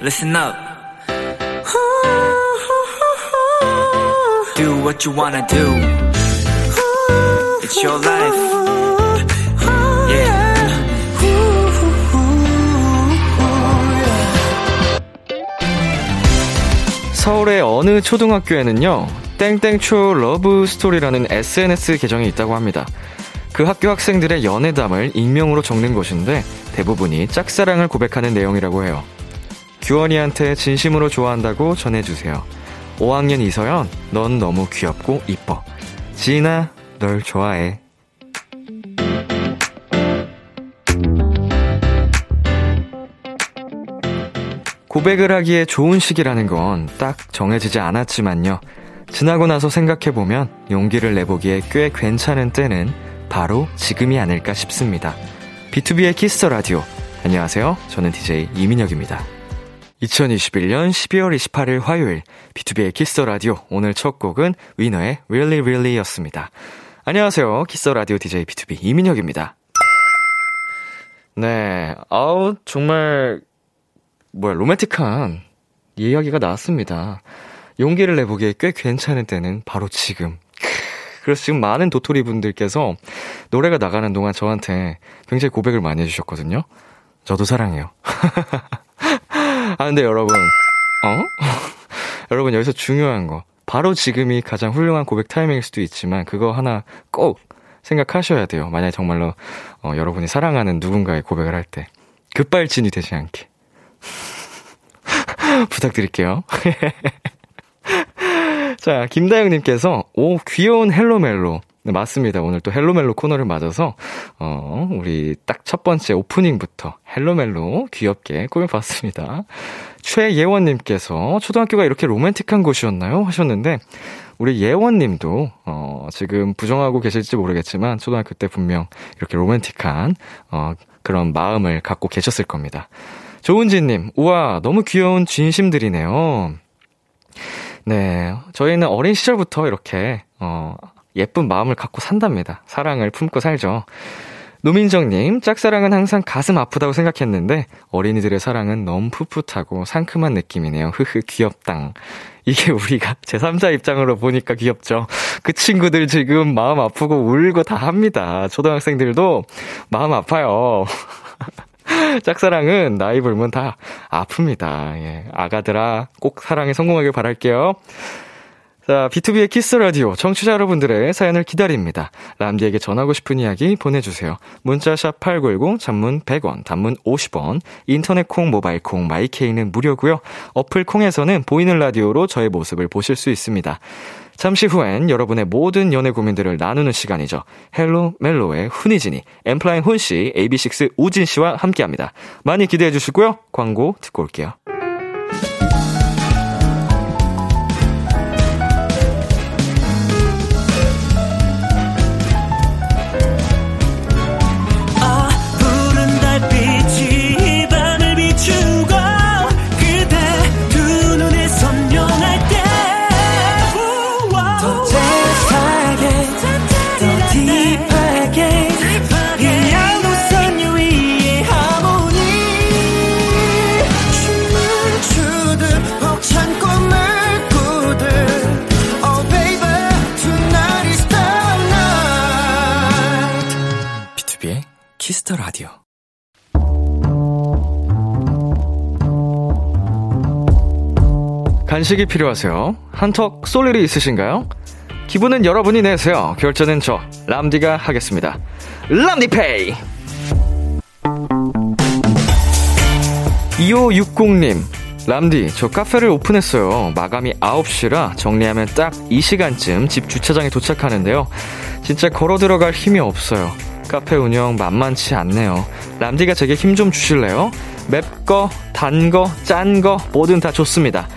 listen up. Do what you wanna do. It's your life. Yeah. 서울의 어느 초등학교에는요, 땡땡초 러브 스토리라는 SNS 계정이 있다고 합니다. 그 학교 학생들의 연애담을 익명으로 적는 곳인데 대부분이 짝사랑을 고백하는 내용이라고 해요. 규원이한테 진심으로 좋아한다고 전해주세요. 5학년 이서연, 넌 너무 귀엽고 이뻐. 지인아, 널 좋아해. 고백을 하기에 좋은 시기라는 건 딱 정해지지 않았지만요. 지나고 나서 생각해보면 용기를 내보기에 꽤 괜찮은 때는 바로 지금이 아닐까 싶습니다. 비투비의 키스 더 라디오. 안녕하세요. 저는 DJ 이민혁입니다. 2021년 12월 28일 화요일 비투비의 키스 더 라디오 오늘 첫 곡은 위너의 Really Really 였습니다. 안녕하세요. 키스 더 라디오 DJ 비투비 이민혁입니다. 네. 아우 정말 뭐야 로맨틱한 이야기가 나왔습니다. 용기를 내보기에 꽤 괜찮은 때는 바로 지금. 그래서 지금 많은 도토리 분들께서 노래가 나가는 동안 저한테 굉장히 고백을 많이 해주셨거든요. 저도 사랑해요. 아, 근데 여러분, 어? 여러분, 여기서 중요한 거. 바로 지금이 가장 훌륭한 고백 타이밍일 수도 있지만, 그거 하나 꼭 생각하셔야 돼요. 만약에 정말로, 어, 여러분이 사랑하는 누군가의 고백을 할 때. 급발진이 되지 않게. 부탁드릴게요. 자, 김다영님께서, 오, 귀여운 헬로멜로. 네, 맞습니다. 오늘 또 헬로멜로 코너를 맞아서, 어, 우리 딱 첫 번째 오프닝부터 헬로멜로 귀엽게 꾸며봤습니다. 최예원님께서, 초등학교가 이렇게 로맨틱한 곳이었나요? 하셨는데, 우리 예원님도, 어, 지금 부정하고 계실지 모르겠지만, 초등학교 때 분명 이렇게 로맨틱한, 어, 그런 마음을 갖고 계셨을 겁니다. 조은지님, 우와, 너무 귀여운 진심들이네요. 네, 저희는 어린 시절부터 이렇게, 어, 예쁜 마음을 갖고 산답니다. 사랑을 품고 살죠. 노민정님, 짝사랑은 항상 가슴 아프다고 생각했는데, 어린이들의 사랑은 너무 풋풋하고 상큼한 느낌이네요. 흐흐, 귀엽당. 이게 우리가 제3자 입장으로 보니까 귀엽죠. 그 친구들 지금 마음 아프고 울고 다 합니다. 초등학생들도 마음 아파요. 짝사랑은 나이 불문 다 아픕니다. 예. 아가들아, 꼭 사랑에 성공하길 바랄게요. 자, 비투비의 키스 더 라디오 청취자 여러분들의 사연을 기다립니다. 람디에게 전하고 싶은 이야기 보내주세요. 문자 샵 8910, 장문 100원, 단문 50원, 인터넷 콩, 모바일 콩, 마이케이는 무료고요. 어플 콩에서는 보이는 라디오로 저의 모습을 보실 수 있습니다. 잠시 후엔 여러분의 모든 연애 고민들을 나누는 시간이죠. 헬로 멜로의 훈이진이, 엔플라잉 훈씨, AB6 우진씨와 함께합니다. 많이 기대해 주시고요. 광고 듣고 올게요. 키스 더 라디오. 간식이 필요하세요? 한턱 쏠 일이 있으신가요? 기분은 여러분이 내세요. 결제는 저 람디가 하겠습니다. 람디페이. 2560님, 람디, 저 카페를 오픈했어요. 마감이 9시라 정리하면 딱 이 시간쯤 집 주차장에 도착하는데요. 진짜 걸어 들어갈 힘이 없어요. 카페 운영 만만치 않네요. 람디가 제게 힘 좀 주실래요? 맵거, 단거, 짠거, 뭐든 다 좋습니다.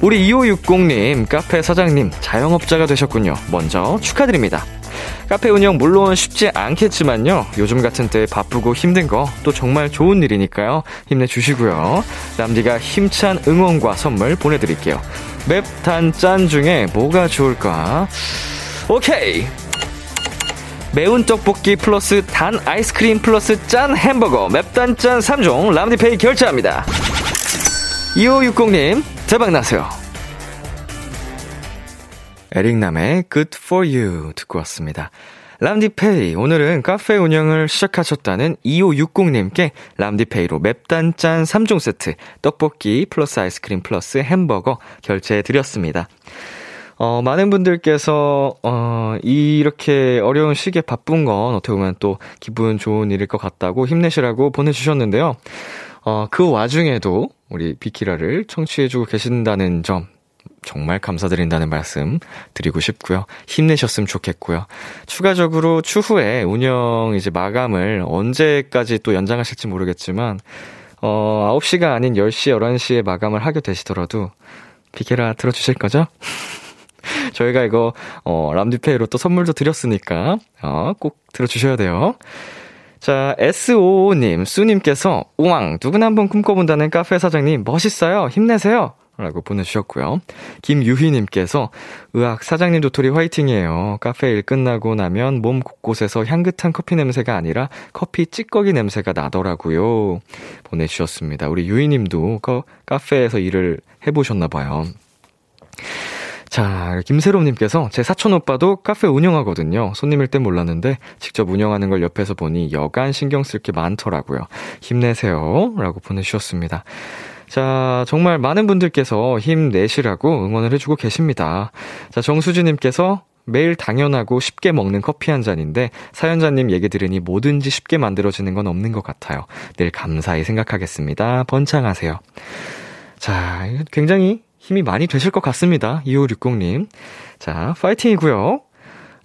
우리 2560님, 카페 사장님, 자영업자가 되셨군요. 먼저 축하드립니다. 카페 운영 물론 쉽지 않겠지만요. 요즘 같은 때 바쁘고 힘든 거 또 정말 좋은 일이니까요. 힘내주시고요. 람디가 힘찬 응원과 선물 보내드릴게요. 맵, 단, 짠 중에 뭐가 좋을까? 오케이! 매운 떡볶이 플러스 단 아이스크림 플러스 짠 햄버거 맵단 짠 3종 람디페이 결제합니다. 2560님, 대박나세요. 에릭남의 Good for You 듣고 왔습니다. 람디페이, 오늘은 카페 운영을 시작하셨다는 2560님께 람디페이로 맵단짠 3종 세트, 떡볶이 플러스 아이스크림 플러스 햄버거 결제해 드렸습니다. 어, 많은 분들께서, 어, 이렇게 어려운 시기에 바쁜 건 어떻게 보면 또 기분 좋은 일일 것 같다고 힘내시라고 보내주셨는데요. 어, 그 와중에도 우리 비키라를 청취해주고 계신다는 점 정말 감사드린다는 말씀 드리고 싶고요. 힘내셨으면 좋겠고요. 추가적으로 추후에 운영 이제 마감을 언제까지 또 연장하실지 모르겠지만 어 9시가 아닌 10시, 11시에 마감을 하게 되시더라도 비케라 들어주실 거죠? 저희가 이거 어 람디페이로 또 선물도 드렸으니까 어 꼭 들어주셔야 돼요. 자, S55님, 수님께서, 우왕, 누구나 한번 꿈꿔본다는 카페 사장님, 멋있어요. 힘내세요. 라고 보내주셨고요. 김유희님께서, 의학 사장님 도토리 화이팅이에요. 카페 일 끝나고 나면 몸 곳곳에서 향긋한 커피 냄새가 아니라 커피 찌꺼기 냄새가 나더라고요. 보내주셨습니다. 우리 유희님도 카페에서 일을 해보셨나봐요. 자, 김세롬님께서 제 사촌 오빠도 카페 운영하거든요. 손님일 땐 몰랐는데 직접 운영하는 걸 옆에서 보니 여간 신경 쓸 게 많더라고요. 힘내세요. 라고 보내주셨습니다. 자, 정말 많은 분들께서 힘내시라고 응원을 해주고 계십니다. 자, 정수진님께서 매일 당연하고 쉽게 먹는 커피 한 잔인데 사연자님 얘기 들으니 뭐든지 쉽게 만들어지는 건 없는 것 같아요. 늘 감사히 생각하겠습니다. 번창하세요. 자, 굉장히 힘이 많이 되실 것 같습니다. 2560님. 자, 파이팅이고요.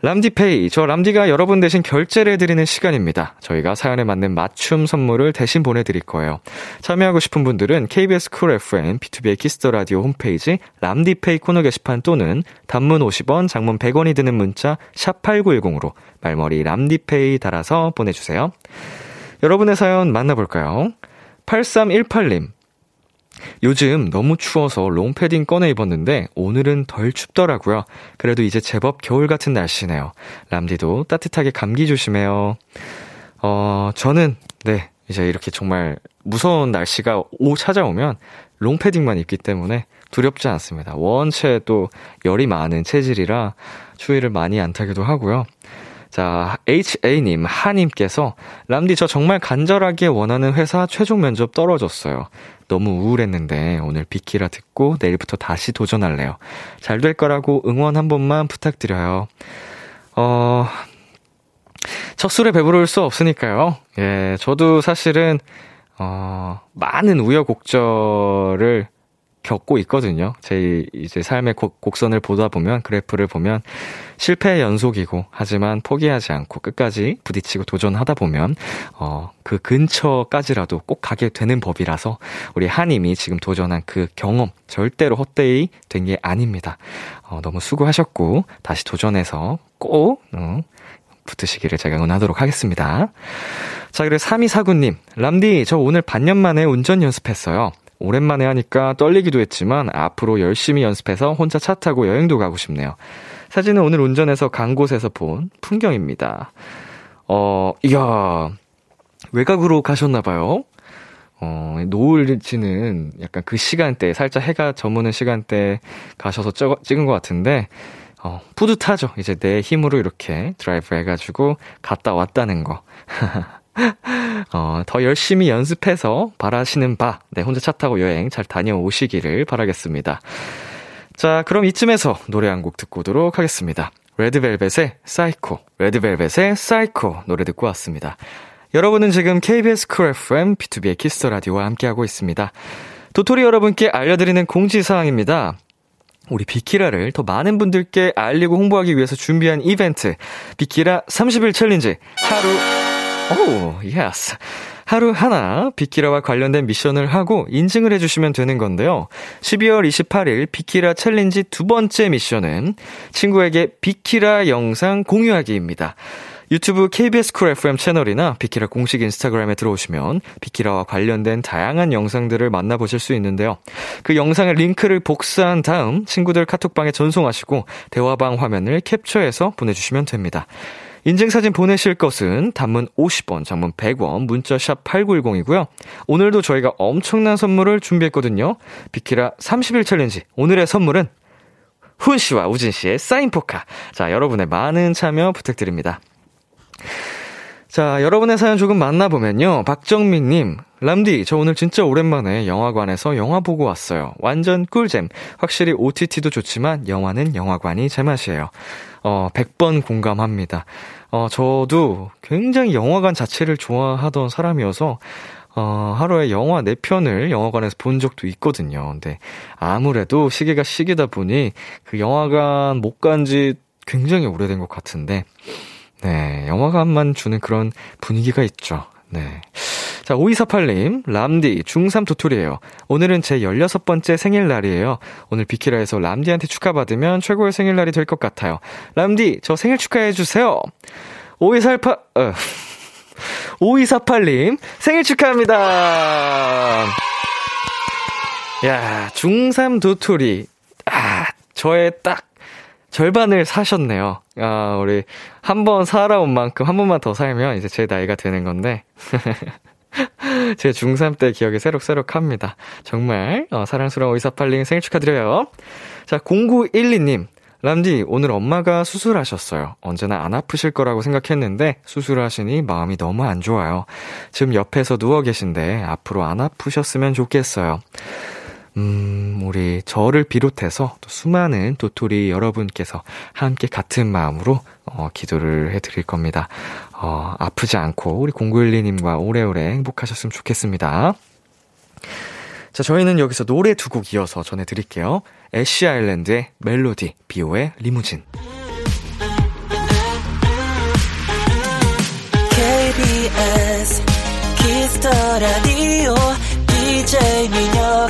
람디페이, 저 람디가 여러분 대신 결제를 해드리는 시간입니다. 저희가 사연에 맞는 맞춤 선물을 대신 보내드릴 거예요. 참여하고 싶은 분들은 KBS 쿨 FM, 비투비의 키스 더 라디오 홈페이지 람디페이 코너 게시판 또는 단문 50원, 장문 100원이 드는 문자 샵 8910으로 말머리 람디페이 달아서 보내주세요. 여러분의 사연 만나볼까요? 8318님. 요즘 너무 추워서 롱패딩 꺼내 입었는데 오늘은 덜 춥더라고요. 그래도 이제 제법 겨울 같은 날씨네요. 람디도 따뜻하게 감기 조심해요. 어, 저는 네, 이제 이렇게 정말 무서운 날씨가 오 찾아오면 롱패딩만 입기 때문에 두렵지 않습니다. 원체 또 열이 많은 체질이라 추위를 많이 안 타기도 하고요. 자, HA님, 하님께서, 람디, 저 정말 간절하게 원하는 회사 최종 면접 떨어졌어요. 너무 우울했는데, 오늘 비키라 듣고 내일부터 다시 도전할래요. 잘 될 거라고 응원 한 번만 부탁드려요. 어, 첫 술에 배부를 수 없으니까요. 예, 저도 사실은, 어, 많은 우여곡절을 겪고 있거든요. 제 이제 삶의 곡, 곡선을 보다 보면 그래프를 보면 실패의 연속이고 하지만 포기하지 않고 끝까지 부딪히고 도전하다 보면 어 그 근처까지라도 꼭 가게 되는 법이라서 우리 하님이 지금 도전한 그 경험 절대로 헛되이 된 게 아닙니다. 어 너무 수고하셨고 다시 도전해서 꼭 어, 붙으시기를 제가 응원하도록 하겠습니다. 자, 그리고 3249님, 람디, 저 오늘 반년 만에 운전 연습했어요. 오랜만에 하니까 떨리기도 했지만 앞으로 열심히 연습해서 혼자 차 타고 여행도 가고 싶네요. 사진은 오늘 운전해서 간 곳에서 본 풍경입니다. 어, 이야, 외곽으로 가셨나봐요. 어, 노을 지는 약간 그 시간대, 살짝 해가 저무는 시간대 가셔서 찍은 것 같은데, 어, 뿌듯하죠. 이제 내 힘으로 이렇게 드라이브 해가지고 갔다 왔다는 거. 어, 더 열심히 연습해서 바라시는 바, 네, 혼자 차 타고 여행 잘 다녀오시기를 바라겠습니다. 자, 그럼 이쯤에서 노래 한 곡 듣고 오도록 하겠습니다. 레드벨벳의 사이코, 레드벨벳의 사이코 노래 듣고 왔습니다. 여러분은 지금 KBS 쿨 FM, 비투비의 키스 더 라디오와 함께하고 있습니다. 도토리 여러분께 알려드리는 공지사항입니다. 우리 비키라를 더 많은 분들께 알리고 홍보하기 위해서 준비한 이벤트, 비키라 30일 챌린지, 하루 오, 예스. 하루 하나 비키라와 관련된 미션을 하고 인증을 해주시면 되는 건데요. 12월 28일 비키라 챌린지 두 번째 미션은 친구에게 비키라 영상 공유하기입니다. 유튜브 KBS 쿨 FM 채널이나 비키라 공식 인스타그램에 들어오시면 비키라와 관련된 다양한 영상들을 만나보실 수 있는데요. 그 영상의 링크를 복사한 다음 친구들 카톡방에 전송하시고 대화방 화면을 캡처해서 보내주시면 됩니다. 인증사진 보내실 곳은 단문 50원, 장문 100원, 문자샵 8910이고요. 오늘도 저희가 엄청난 선물을 준비했거든요. 비키라 30일 챌린지. 오늘의 선물은 훈 씨와 우진 씨의 사인 포카. 자, 여러분의 많은 참여 부탁드립니다. 자, 여러분의 사연 조금 만나보면요. 박정민님, 람디, 저 오늘 진짜 오랜만에 영화관에서 영화 보고 왔어요. 완전 꿀잼. 확실히 OTT도 좋지만 영화는 영화관이 제맛이에요. 어, 100번 공감합니다. 어, 저도 굉장히 영화관 자체를 좋아하던 사람이어서 어, 하루에 영화 4편을 영화관에서 본 적도 있거든요. 근데 아무래도 시기가 시기다 보니 그 영화관 못 간 지 굉장히 오래된 것 같은데 네, 영화관만 주는 그런 분위기가 있죠. 네. 자, 5248님, 람디, 중3 도토리예요. 오늘은 제 16번째 생일날이에요. 오늘 비키라에서 람디한테 축하받으면 최고의 생일날이 될 것 같아요. 람디, 저 생일 축하해주세요. 5248, 어. 5248님, 생일 축하합니다. 야, 중3 도토리. 아, 저의 딱 절반을 사셨네요. 아, 우리 한 번 살아온 만큼 한 번만 더 살면 이제 제 나이가 되는 건데. 제 중3 때 기억이 새록새록합니다. 정말, 어, 사랑스러운 의사팔링 생일 축하드려요. 자, 0912님. 람디, 오늘 엄마가 수술하셨어요. 언제나 안 아프실 거라고 생각했는데 수술하시니 마음이 너무 안 좋아요. 지금 옆에서 누워 계신데 앞으로 안 아프셨으면 좋겠어요. 음, 우리 저를 비롯해서 또 수많은 도토리 여러분께서 함께 같은 마음으로 어, 기도를 해드릴 겁니다. 어, 아프지 않고 우리 공구일리님과 오래오래 행복하셨으면 좋겠습니다. 자, 저희는 여기서 노래 두 곡 이어서 전해드릴게요. 애쉬 아일랜드의 멜로디, 비오의 리무진. KBS 키스 더 라디오 DJ 민혁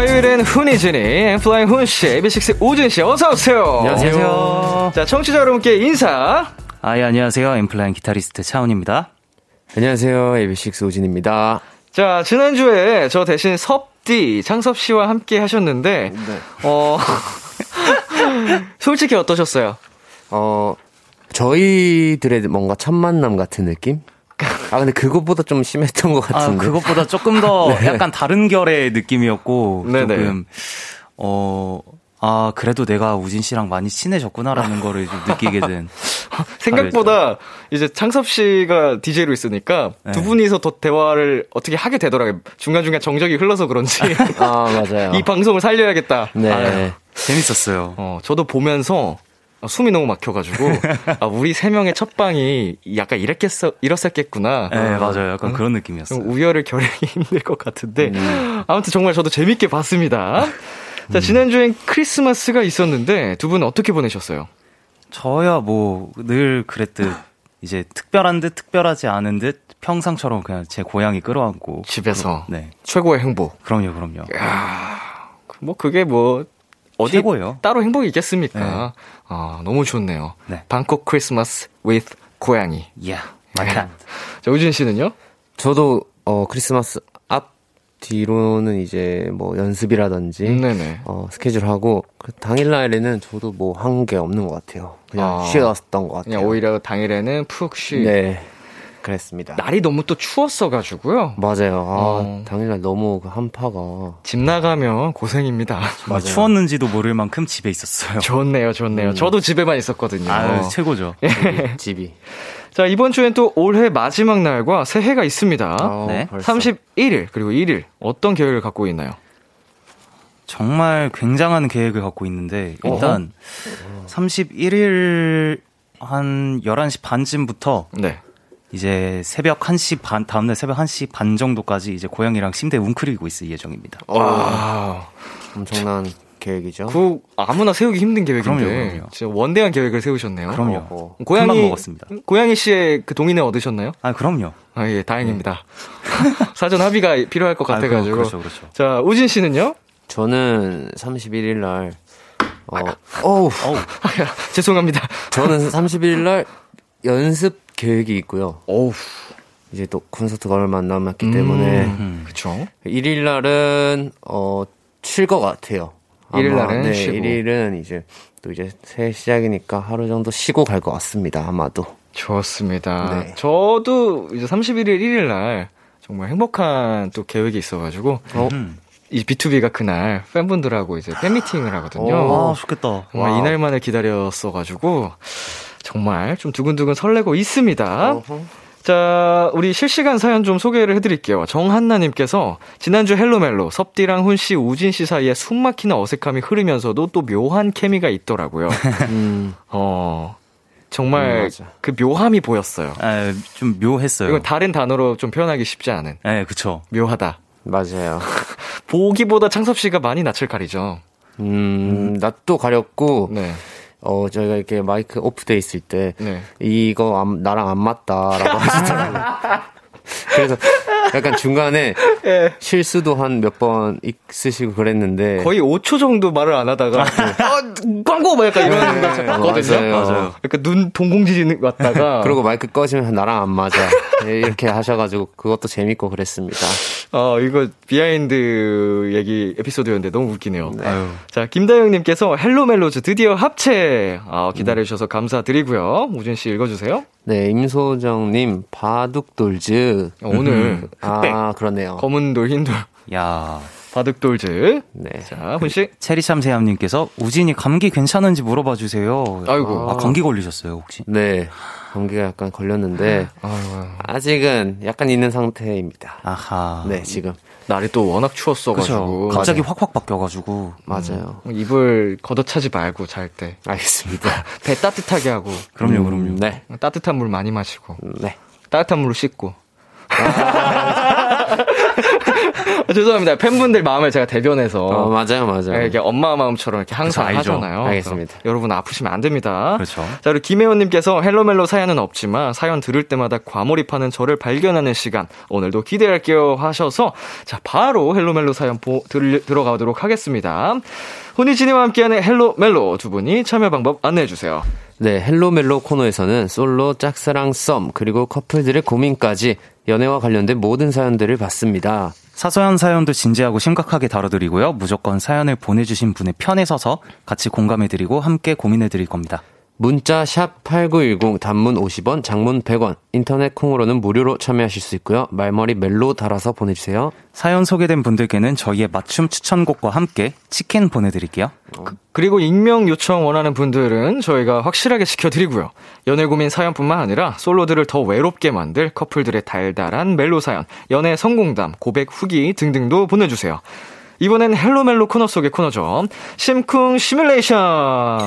화요일엔 훈이진이, 엔플라잉 훈씨, 에이비식스 우진씨, 어서오세요. 안녕하세요. 자, 청취자 여러분께 인사. 아 예 안녕하세요. 엔플라잉 기타리스트 차훈입니다. 안녕하세요. 에이비식스 우진입니다. 자, 지난주에 저 대신 섭디, 창섭 씨와 함께 하셨는데, 어, 솔직히 어떠셨어요? 어, 저희들의 뭔가 첫 만남 같은 느낌? 아, 근데 그것보다 좀 심했던 것 아, 같은데. 그것보다 조금 더 약간 다른 결의 느낌이었고, 네네. 조금, 어, 아, 그래도 내가 우진 씨랑 많이 친해졌구나라는 거를 좀 느끼게 된. 생각보다 이제 창섭 씨가 DJ로 있으니까 네. 두 분이서 더 대화를 어떻게 하게 되더라고요. 중간중간 정적이 흘러서 그런지. 아, 맞아요. 이 방송을 살려야겠다. 네. 아유. 재밌었어요. 어, 저도 보면서 숨이 너무 막혀가지고, 아, 우리 세 명의 첫 방이 약간 이랬겠어, 이랬었겠구나. 네, 맞아요. 약간 그런 느낌이었어요. 좀 우열을 겨루기 힘들 것 같은데, 음. 아무튼 정말 저도 재밌게 봤습니다. 자, 지난주엔 크리스마스가 있었는데, 두 분 어떻게 보내셨어요? 저야 뭐 늘 그랬듯, 이제 특별한 듯 특별하지 않은 듯 평상처럼 그냥 제 고향이 끌어안고. 집에서. 네. 최고의 행복. 그럼요, 그럼요. 뭐, 그게 뭐, 어디 최고예요. 따로 행복이 있겠습니까? 네. 아, 너무 좋네요. 네. 방콕 크리스마스 with 고양이. Yeah, my cat. 자, 우진 씨는요? 저도, 어, 크리스마스 앞 뒤로는 이제 뭐 연습이라든지, 네네. 어, 스케줄 하고, 그 당일날에는 저도 뭐 한 게 없는 것 같아요. 그냥 아. 쉬었던 것 같아요. 그냥 오히려 당일에는 푹 쉬. 네. 그랬습니다. 날이 너무 또 추웠어가지고요. 맞아요. 아, 어. 당일날 너무 그 한파가. 집 나가면 고생입니다. 뭐 추웠는지도 모를 만큼 집에 있었어요. 좋네요, 좋네요. 저도 집에만 있었거든요. 아, 최고죠. 집이. 자, 이번 주엔 또 올해 마지막 날과 새해가 있습니다. 어, 네. 벌써. 31일, 그리고 1일. 어떤 계획을 갖고 있나요? 정말 굉장한 계획을 갖고 있는데 일단 31일 한 11시 반쯤부터 네. 이제 새벽 1시 반 다음날 새벽 1시 반 정도까지 이제 고양이랑 침대에 웅크리고 있을 예정입니다. 와. 엄청난 계획이죠. 그 아무나 세우기 힘든 계획인데 그럼요, 그럼요. 진짜 원대한 계획을 세우셨네요. 그럼요. 큰맘 고양이 먹었습니다. 고양이 씨의 그 동의는 얻으셨나요? 아, 그럼요. 아 예, 다행입니다. 사전 합의가 필요할 것 아, 같아가지고. 그렇죠, 그렇죠. 자, 우진 씨는요? 저는 31일 날, 어, 어우, 어우, 죄송합니다. 저는 31일 날 연습 계획이 있고요. 어우, 이제 또 콘서트가 얼마 안 남았기 때문에 음. 그쵸. 1일 날은 어, 쉴것 같아요. 일일 아마, 날은 네, 쉬고. 1일은 이제 또 이제 새해 시작이니까 하루 정도 쉬고 갈 것 같습니다. 아마도. 좋습니다. 네. 저도 이제 31일 1일 날 정말 행복한 또 계획이 있어가지고 어? 음. 이 B2B가 그날 팬분들하고 이제 팬미팅을 하거든요. 오. 아, 좋겠다. 정말 와우. 이날만을 기다렸어가지고 정말 좀 두근두근 설레고 있습니다. 어허. 자, 우리 실시간 사연 좀 소개를 해드릴게요. 정한나님께서 지난주 헬로멜로 섭디랑 훈씨, 우진씨 사이에 숨막히는 어색함이 흐르면서도 또 묘한 케미가 있더라고요. 음, 어, 정말 음. 그 묘함이 보였어요. 아, 좀 묘했어요. 이건 다른 단어로 좀 표현하기 쉽지 않은 네, 그쵸. 묘하다. 맞아요. 보기보다 창섭 씨가 많이 낯을 가리죠. 음, 낯도 가렸고, 네, 어, 저희가 이렇게 마이크 오프돼 있을 때, 네. 이거 안- 나랑 안 맞다라고 하시더라고요. 그래서 약간 중간에 예. 실수도 한 몇 번 있으시고 그랬는데. 거의 5초 정도 말을 안 하다가 아, 광고 막 약간 이러는 거 제가 봤거든요. 네, 맞아요. 약간 눈 동공지진 왔다가 그리고 마이크 꺼지면 나랑 안 맞아. 예, 이렇게 하셔가지고 그것도 재밌고 그랬습니다. 어, 이거 비하인드 얘기 에피소드였는데 너무 웃기네요. 아유. 자, 김다영님께서 헬로 멜로즈 드디어 합체. 아, 기다려주셔서 감사드리고요. 우진 씨 읽어주세요. 네, 임소정님, 바둑돌즈. 오늘 흑백, 아, 그러네요. 검은 돌, 흰 돌, 야 바둑돌즈. 네. 자, 훈 씨. 체리참새함님께서 우진이 감기 괜찮은지 물어봐 주세요. 아이고. 아, 감기 걸리셨어요, 혹시? 네, 감기가 약간 걸렸는데, 아이고, 아직은 약간 있는 상태입니다. 아하. 네, 지금. 날이 또 워낙 그쵸. 추웠어가지고. 갑자기 확확 바뀌어가지고. 맞아요. 이불 걷어차지 말고 잘 때. 알겠습니다. 배 따뜻하게 하고. 그럼요, 그럼요. 음, 네. 따뜻한 물 많이 마시고. 네. 따뜻한 물로 씻고. 아, 죄송합니다. 팬분들 마음을 제가 대변해서. 어, 맞아요, 맞아요. 네, 이게 엄마 마음처럼 이렇게 항상 그쵸, 알죠. 하잖아요. 알겠습니다. 여러분 아프시면 안 됩니다. 그렇죠. 자, 우리 김혜원님께서 헬로멜로 사연은 없지만 사연 들을 때마다 과몰입하는 저를 발견하는 시간 오늘도 기대할게요 하셔서 자 바로 헬로멜로 사연 보, 들, 들어가도록 하겠습니다. 훈이진이와 함께하는 헬로멜로 두 분이 참여 방법 안내해 주세요. 네, 헬로멜로 코너에서는 솔로, 짝사랑, 썸, 그리고 커플들의 고민까지 연애와 관련된 모든 사연들을 봤습니다. 사소한 사연도 진지하고 심각하게 다뤄드리고요. 무조건 사연을 보내주신 분의 편에 서서 같이 공감해드리고 함께 고민해드릴 겁니다. 문자 샵 8910 단문 50원, 장문 100원, 인터넷 콩으로는 무료로 참여하실 수 있고요. 말머리 멜로 달아서 보내 주세요. 사연 소개된 분들께는 저희의 맞춤 추천곡과 함께 치킨 보내 드릴게요. 그 리고 익명 요청 원하는 분들은 저희가 확실하게 지켜 드리고요. 연애 고민 사연뿐만 아니라 솔로들을 더 외롭게 만들 커플들의 달달한 멜로 사연, 연애 성공담, 고백 후기 등등도 보내 주세요. 이번엔 헬로멜로 코너 속의 코너죠. 심쿵 시뮬레이션.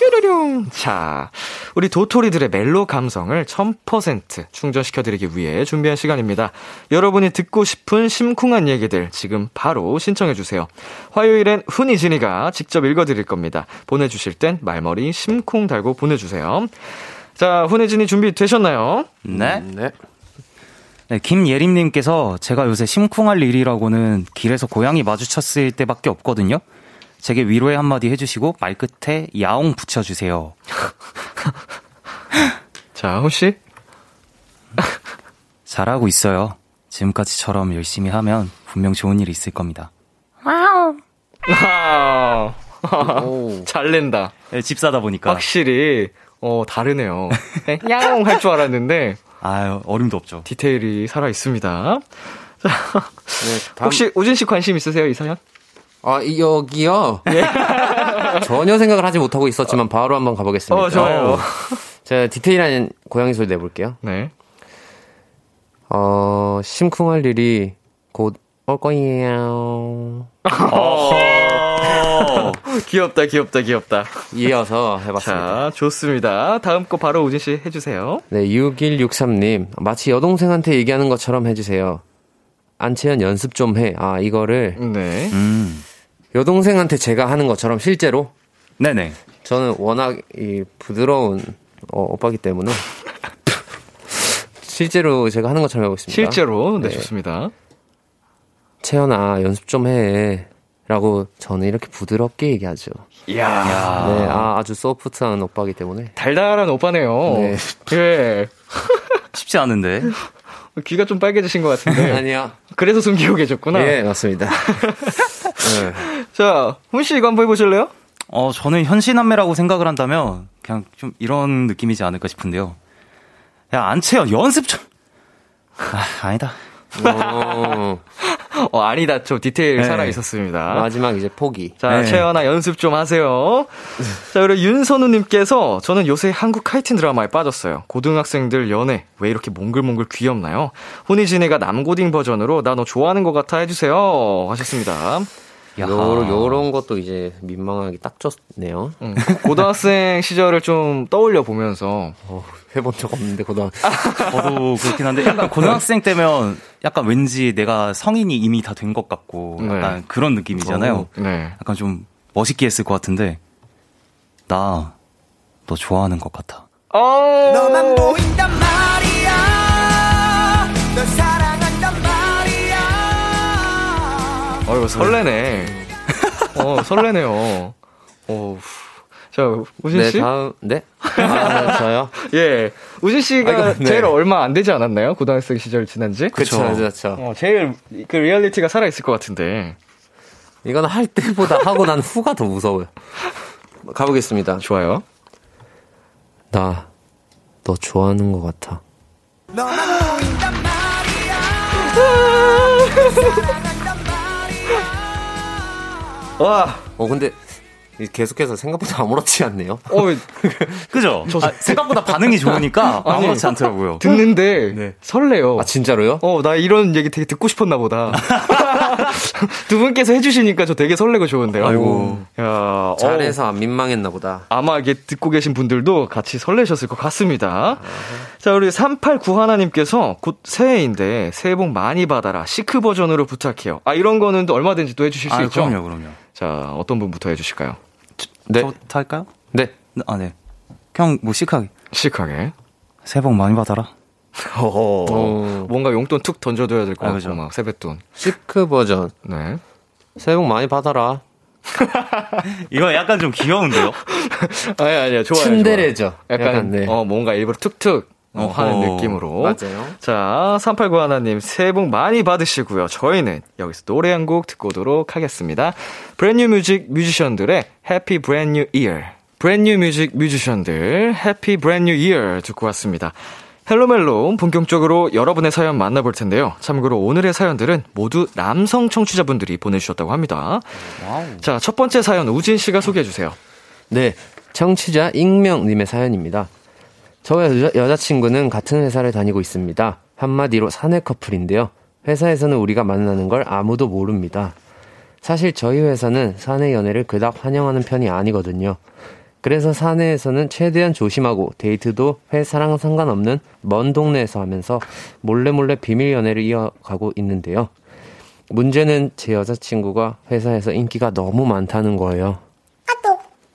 뾰루룡. 자, 우리 도토리들의 멜로 감성을 1000% 충전시켜드리기 위해 준비한 시간입니다. 여러분이 듣고 싶은 심쿵한 얘기들 지금 바로 신청해주세요. 화요일엔 훈이진이가 직접 읽어드릴 겁니다. 보내주실 땐 말머리 심쿵 달고 보내주세요. 자, 훈이진이 준비되셨나요? 네. 네. 네, 김예림님께서 제가 요새 심쿵할 일이라고는 길에서 고양이 마주쳤을 때밖에 없거든요. 제게 위로의 한마디 해주시고 말끝에 야옹 붙여주세요. 자, 훈씨. 잘하고 있어요. 지금까지처럼 열심히 하면 분명 좋은 일이 있을 겁니다. 아, 오. 잘 낸다. 네, 집 사다 보니까. 확실히, 어, 다르네요. 야옹 할 줄 알았는데, 아유, 어림도 없죠. 디테일이 살아 있습니다. 자, 네, 다음- 혹시 우진 씨 관심 있으세요, 이 사연? 아, 이- 여기요? 전혀 생각을 하지 못하고 있었지만 바로 한번 가보겠습니다. 어, 좋아요. 제가 디테일한 고양이 소리 내볼게요. 네. 어, 심쿵할 일이 곧 올 거예요. 귀엽다, 귀엽다, 귀엽다. 이어서 해봤습니다. 자, 좋습니다. 다음 거 바로 우진 씨 해주세요. 네, 6163님. 마치 여동생한테 얘기하는 것처럼 해주세요. 안채연 연습 좀 해. 아, 이거를 네. 음, 여동생한테 제가 하는 것처럼 실제로 네네. 저는 워낙 이 부드러운 어, 오빠기 때문에 실제로 제가 하는 것처럼 하고 있습니다. 실제로 네, 네. 좋습니다. 채연아 연습 좀 해. 라고 저는 이렇게 부드럽게 얘기하죠. 이야, 네, 아, 아주 소프트한 오빠기 때문에. 달달한 오빠네요. 네. 예. 쉽지 않은데. 귀가 좀 빨개지신 것 같은데. 아니요. 그래서 숨기고 계셨구나. 예, 맞습니다. 네. 자, 훈씨 이거 한번 해보실래요? 어, 저는 현시남매라고 생각을 한다면 그냥 좀 이런 느낌이지 않을까 싶은데요. 야, 안채연 연습 좀. 아, 아니다. 어, 어, 아니다. 좀 디테일 네. 살아 있었습니다. 마지막 이제 포기. 자, 네. 채연아 연습 좀 하세요. 자, 그리고 윤선우님께서 저는 요새 한국 카이팅 드라마에 빠졌어요. 고등학생들 연애 왜 이렇게 몽글몽글 귀엽나요? 혼이진이가 남고딩 버전으로 나 너 좋아하는 것 같아 해주세요. 하셨습니다. 요런, 요런 것도 이제 민망하게 딱 줬네요. 음, 고등학생 시절을 좀 떠올려 보면서 어, 해본 적 없는데, 고등학 저도 그렇긴 한데 약간 고등학생 때면 약간 왠지 내가 성인이 이미 다 된 것 같고 네. 약간 그런 느낌이잖아요. 네. 약간 좀 멋있게 했을 것 같은데 나 너 좋아하는 것 같아. 어. 너만 보인단 말이야 어이구 설레네. 어 설레네요. 어. 자 우진 네, 씨. 다음, 네? 아, 저요? 예. 우진 씨가 아, 이거, 네. 제일 얼마 안 되지 않았나요? 고등학생 시절 지난 지? 그쵸, 그쵸. 어, 제일 그 리얼리티가 살아 있을 것 같은데. 이건 할 때보다 하고 난 후가 더 무서워요. 가보겠습니다. 좋아요. 나, 너 좋아하는 것 같아. 와. 어, 근데, 이 계속해서 생각보다 아무렇지 않네요. 어 그죠? 아, 생각보다 반응이 좋으니까 아니. 아무렇지 않더라고요. 듣는데 네. 설레요. 아, 진짜로요? 어, 나 이런 얘기 되게 듣고 싶었나 보다. 두 분께서 해주시니까 저 되게 설레고 좋은데요. 아이고. 야, 잘해서 안 민망했나 보다. 아마 이게 듣고 계신 분들도 같이 설레셨을 것 같습니다. 자, 우리 3891님께서 곧 새해인데 새해 복 많이 받아라. 시크 버전으로 부탁해요. 아, 이런 거는 또 얼마든지 또 해주실 수 아, 있죠? 그럼요, 그럼요. 자, 어떤 분부터 해주실까요? 네. 저부터 할까요? 네. 아, 네. 그냥 뭐 시크하게. 시크하게. 새해 복 많이 받아라. 어, 뭔가 용돈 툭 던져줘야 될것 아, 같고, 그죠. 막 세뱃돈. 시크 버전. 네. 새해 복 많이 받아라. 이거 약간 좀 귀여운데요? 아니, 아니야, 좋아요. 좋아요. 약간, 약간, 네. 어, 뭔가 일부러 툭툭 어. 하는 느낌으로. 맞아요. 자, 3891님, 새해 복 많이 받으시고요. 저희는 여기서 노래 한 곡 듣고 오도록 하겠습니다. Brand New Music 뮤지션들의 Happy Brand New Year. Brand New Music 뮤지션들, Happy Brand New Year 듣고 왔습니다. 헬로멜로 본격적으로 여러분의 사연 만나볼 텐데요. 참고로 오늘의 사연들은 모두 남성 청취자분들이 보내주셨다고 합니다. 자, 첫 번째 사연 우진 씨가 소개해 주세요. 네. 청취자 익명님의 사연입니다. 저와 여자, 여자친구는 같은 회사를 다니고 있습니다. 한마디로 사내 커플인데요. 회사에서는 우리가 만나는 걸 아무도 모릅니다. 사실 저희 회사는 사내 연애를 그닥 환영하는 편이 아니거든요. 그래서 사내에서는 최대한 조심하고 데이트도 회사랑 상관없는 먼 동네에서 하면서 몰래 몰래 비밀 연애를 이어가고 있는데요. 문제는 제 여자친구가 회사에서 인기가 너무 많다는 거예요.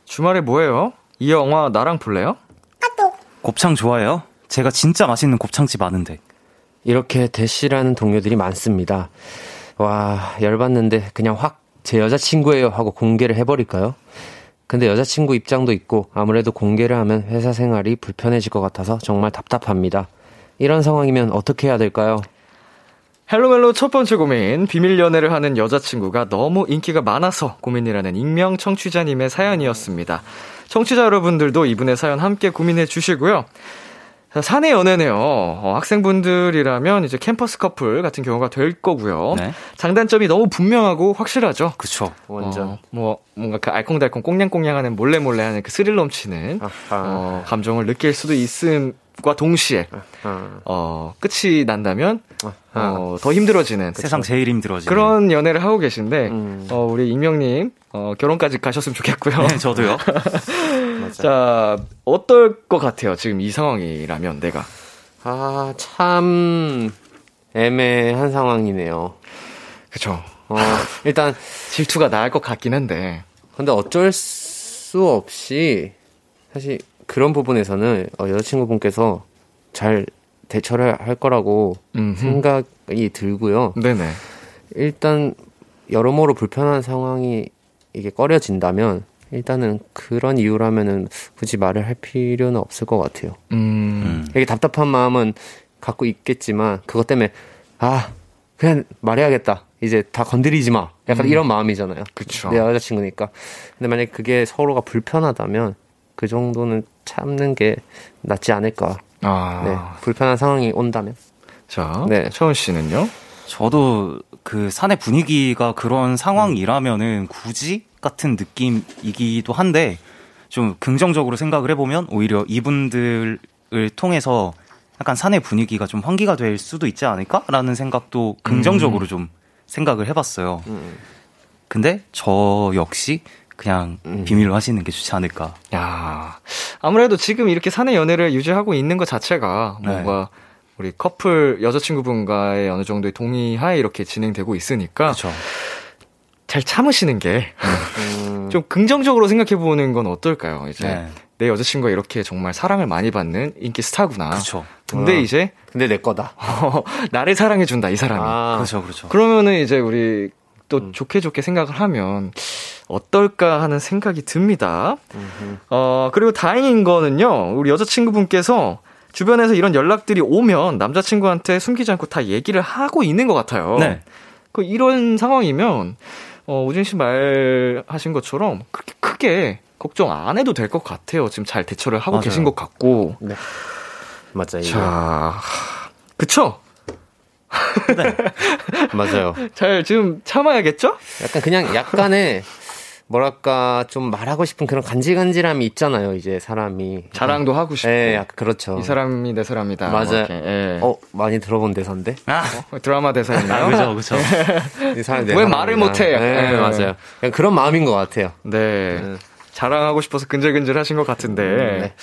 주말에 뭐해요? 이 영화 나랑 볼래요? 곱창 좋아해요? 제가 진짜 맛있는 곱창집 아는데. 이렇게 대시라는 동료들이 많습니다. 와, 열받는데 그냥 확 제 여자친구예요 하고 공개를 해버릴까요? 근데 여자친구 입장도 있고 아무래도 공개를 하면 회사 생활이 불편해질 것 같아서 정말 답답합니다. 이런 상황이면 어떻게 해야 될까요? 헬로멜로 첫 번째 고민, 비밀 연애를 하는 여자친구가 너무 인기가 많아서 고민이라는 익명 청취자님의 사연이었습니다. 청취자 여러분들도 이분의 사연 함께 고민해 주시고요. 자, 사내 연애네요. 어, 학생분들이라면 이제 캠퍼스 커플 같은 경우가 될 거고요. 네. 장단점이 너무 분명하고 확실하죠. 그쵸. 완전. 어, 뭐 뭔가 그 알콩달콩 꽁냥꽁냥 하는 몰래 몰래 하는 그 스릴 넘치는. 어, 감정을 느낄 수도 있음 과 동시에 아, 어, 끝이 난다면 아. 어, 더 힘들어지는 세상 제일 힘들어지는. 그런 연애를 하고 계신데 음. 어, 우리 익명님 어, 결혼까지 가셨으면 좋겠고요. 네, 저도요. 자 어떨 것 같아요 지금 이 상황이라면 내가 아, 참 애매한 상황이네요. 그쵸. 어, 일단 질투가 나을 것 같긴 한데. 근데 어쩔 수 없이 사실 그런 부분에서는 어, 여자친구분께서 잘 대처를 할 거라고 음흠. 생각이 들고요. 네네. 일단 여러모로 불편한 상황이 이게 꺼려진다면 일단은 그런 이유라면은 굳이 말을 할 필요는 없을 것 같아요. 음. 되게 답답한 마음은 갖고 있겠지만 그것 때문에 아 그냥 말해야겠다. 이제 다 건드리지 마. 약간 이런 마음이잖아요. 그쵸. 내 여자친구니까. 근데 만약 에 그게 서로가 불편하다면 그 정도는 참는 게 낫지 않을까. 아. 네. 불편한 상황이 온다면. 자, 네. 차원 씨는요? 저도 그 사내 분위기가 그런 상황이라면은 굳이 같은 느낌이기도 한데 좀 긍정적으로 생각을 해보면 오히려 이분들을 통해서 약간 사내 분위기가 좀 환기가 될 수도 있지 않을까라는 생각도 긍정적으로 좀 생각을 해봤어요. 근데 저 역시 그냥 비밀로 하시는 게 좋지 않을까. 야 아무래도 지금 이렇게 사내 연애를 유지하고 있는 것 자체가 네. 뭔가 우리 커플 여자친구분과의 어느 정도의 동의하에 이렇게 진행되고 있으니까 그렇죠. 잘 참으시는 게 좀 음, 긍정적으로 생각해 보는 건 어떨까요? 이제 네. 내 여자친구가 이렇게 정말 사랑을 많이 받는 인기 스타구나. 그렇죠. 근데 어. 이제 근데 내 거다. 나를 사랑해 준다 이 사람이. 아, 그렇죠. 그렇죠. 그러면은 이제 우리 또 음. 좋게 좋게 생각을 하면 어떨까 하는 생각이 듭니다. 음흠. 어, 그리고 다행인 거는요, 우리 여자친구분께서 주변에서 이런 연락들이 오면 남자친구한테 숨기지 않고 다 얘기를 하고 있는 것 같아요. 네. 그 이런 상황이면, 어, 우진 씨 말하신 것처럼 그렇게 크게 걱정 안 해도 될 것 같아요. 지금 잘 대처를 하고 맞아요. 계신 것 같고. 맞아요. 이거. 자, 그쵸? 맞아요. 잘 지금 참아야겠죠? 약간 그냥 약간의 뭐랄까 좀 말하고 싶은 그런 간질간질함이 있잖아요. 이제 사람이 자랑도 하고 싶고. 예, 약간 그렇죠. 이 사람이 내 사람이다. 맞아요. 뭐 예. 어 많이 들어본 대사인데 아, 드라마 대사였나요? 그죠, 그죠. 이 사람 왜 말을 못해? 네, 예. 맞아요. 그냥 그런 마음인 것 같아요. 네. 네. 자랑하고 싶어서 근질근질 하신 것 같은데. 네.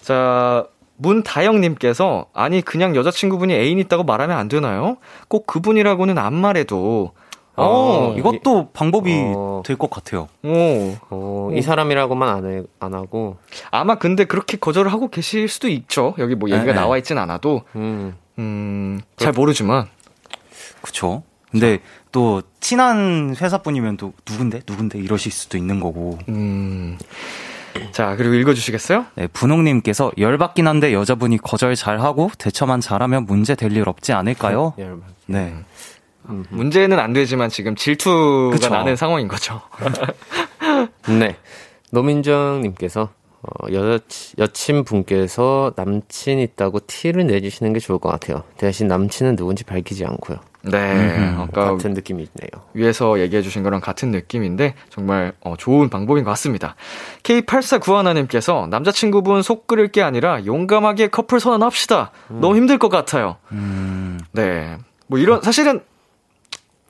자, 문다영님께서, 아니, 그냥 여자친구분이 애인 있다고 말하면 안 되나요? 꼭 그분이라고는 안 말해도, 어, 어, 이것도 방법이 어. 될것 같아요. 오, 어, 이 사람이라고만 안, 해, 안 하고, 아마 근데 그렇게 거절을 하고 계실 수도 있죠. 여기 뭐 얘기가 네, 네. 나와 있진 않아도, 음, 음, 잘 모르지만, 그쵸. 근데 또 친한 회사분이면 또 누군데? 누군데? 이러실 수도 있는 거고. 음. 자, 그리고 읽어주시겠어요? 네, 분홍님께서 열받긴 한데 여자분이 거절 잘하고 대처만 잘하면 문제 될 일 없지 않을까요? 네. 문제는 안 되지만 지금 질투가 그쵸. 나는 상황인 거죠. 네. 노민정님께서 어, 여, 여친분께서 남친 있다고 티를 내주시는 게 좋을 것 같아요. 대신 남친은 누군지 밝히지 않고요. 네. 음흠. 아까 같은 느낌이 있네요. 위에서 얘기해 주신 거랑 같은 느낌인데 정말 어, 좋은 방법인 것 같습니다. K8491님께서 남자친구분 속 끓일 게 아니라 용감하게 커플 선언합시다. 너무 힘들 것 같아요. 음, 네. 뭐 이런 사실은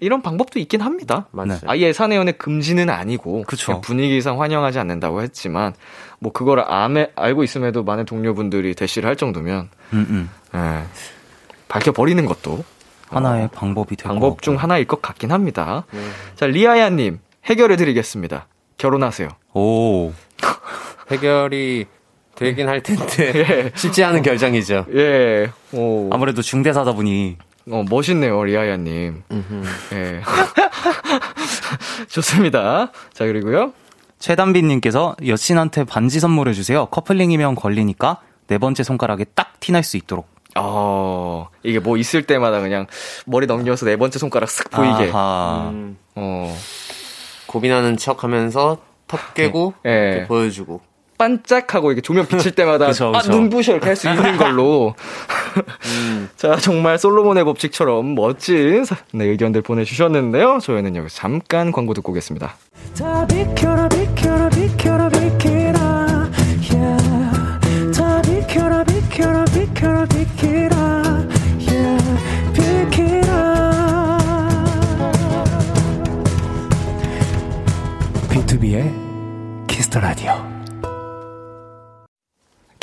이런 방법도 있긴 합니다. 맞아요. 아예 사내 연애 금지는 아니고 그쵸. 분위기상 환영하지 않는다고 했지만 뭐 그거를 암에, 알고 있음에도 많은 동료분들이 대시를 할 정도면 음, 음. 예, 밝혀 버리는 것도 하나의 방법이 될 방법 것 중. 하나일 것 같긴 합니다. 자, 리아야님, 해결해 드리겠습니다. 결혼하세요. 오. 해결이 되긴 할 텐데 예. 쉽지 않은 결정이죠. 예, 오, 아무래도 중대사다 보니 어, 멋있네요, 리아야님. 예. 좋습니다. 자, 그리고요. 최단빈님께서 여친한테 반지 선물해주세요. 커플링이면 걸리니까 네 번째 손가락에 딱 티날 수 있도록. 어, 이게 뭐 있을 때마다 그냥 머리 넘겨서 네 번째 손가락 쓱 보이게. 아하. 음, 어, 고민하는 척 하면서 턱 깨고 예. 이렇게 보여주고. 반짝하고 이렇게 조명 비칠 때마다 그쵸, 아, 그쵸. 눈부셔 이렇게 할 수 있는 걸로. 자, 정말 솔로몬의 법칙처럼 멋진 사- 네, 의견들 보내주셨는데요. 저희는 여기서 잠깐 광고 듣고 오겠습니다. 다 비켜라 비켜라 비켜라 비켜라 yeah. 다 비켜라 비켜라 비켜라 비켜라 yeah. 비켜라 B2B의 키스터 라디오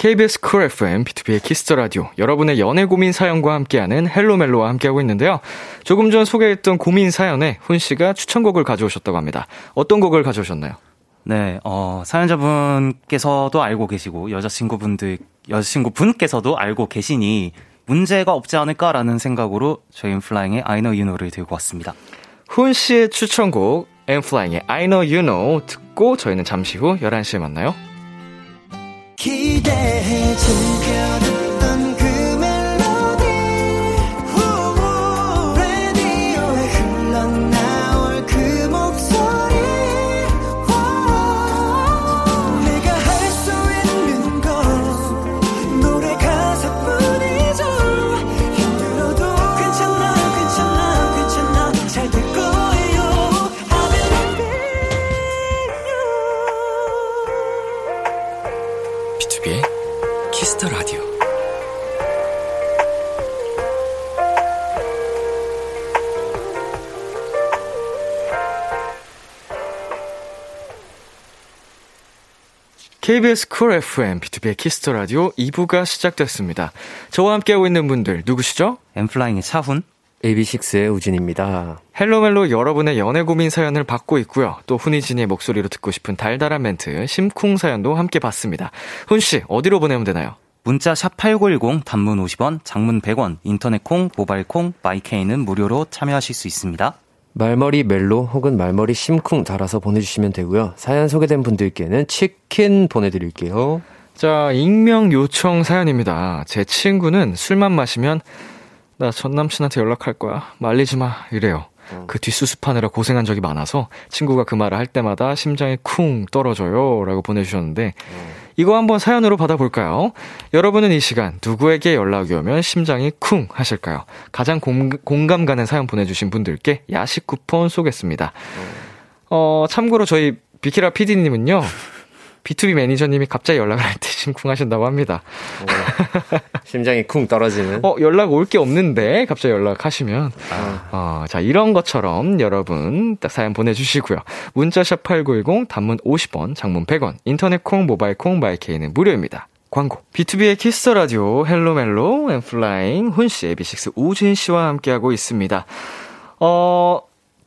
KBS 쿨 FM, B2B의 키스터 라디오. 여러분의 연애 고민 사연과 함께하는 헬로멜로와 함께하고 있는데요. 조금 전 소개했던 고민 사연에 훈 씨가 추천곡을 가져오셨다고 합니다. 어떤 곡을 가져오셨나요? 네, 어, 사연자분께서도 알고 계시고, 여자친구분들, 여자친구분께서도 알고 계시니, 문제가 없지 않을까라는 생각으로 저희 인플라잉의 I know you know를 들고 왔습니다. 훈 씨의 추천곡, 엠플라잉의 I know you know 듣고 저희는 잠시 후 11시에 만나요. 기대해 즐겨 KBS 쿨 FM, B2B의 키스터 라디오 2부가 시작됐습니다. 저와 함께하고 있는 분들 누구시죠? 엔플라잉의 차훈, AB6IX의 우진입니다. 헬로멜로 여러분의 연애 고민 사연을 받고 있고요. 또 훈, 우진의 목소리로 듣고 싶은 달달한 멘트, 심쿵 사연도 함께 받습니다. 훈씨, 어디로 보내면 되나요? 문자 샵 8910, 단문 50원, 장문 100원, 인터넷 콩, 모바일 콩, 마이케이는 무료로 참여하실 수 있습니다. 말머리 멜로 혹은 말머리 심쿵 달아서 보내주시면 되고요. 사연 소개된 분들께는 치킨 보내드릴게요. 자, 익명 요청 사연입니다. 제 친구는 술만 마시면 나 전 남친한테 연락할 거야. 말리지 마. 이래요. 그 뒷수습하느라 고생한 적이 많아서 친구가 그 말을 할 때마다 심장이 쿵 떨어져요. 라고 보내주셨는데 이거 한번 사연으로 받아볼까요? 여러분은 이 시간 누구에게 연락이 오면 심장이 쿵 하실까요? 가장 공, 공감 가는 사연 보내주신 분들께 야식 쿠폰 쏘겠습니다. 어, 참고로 저희 비키라 PD님은요. BTOB 매니저님이 갑자기 연락을 할 때 심쿵하신다고 합니다. 심장이 쿵 떨어지는. 어, 연락 올 게 없는데 갑자기 연락하시면 어, 자, 이런 것처럼 여러분 딱 사연 보내주시고요. 문자샵 8910 단문 50원, 장문 100원, 인터넷 콩, 모바일 콩, 마이케이는 무료입니다. 광고. B2B의 키스터 라디오 헬로멜로 엔플라잉 훈씨, AB6IX 우진 씨와 함께하고 있습니다. 어,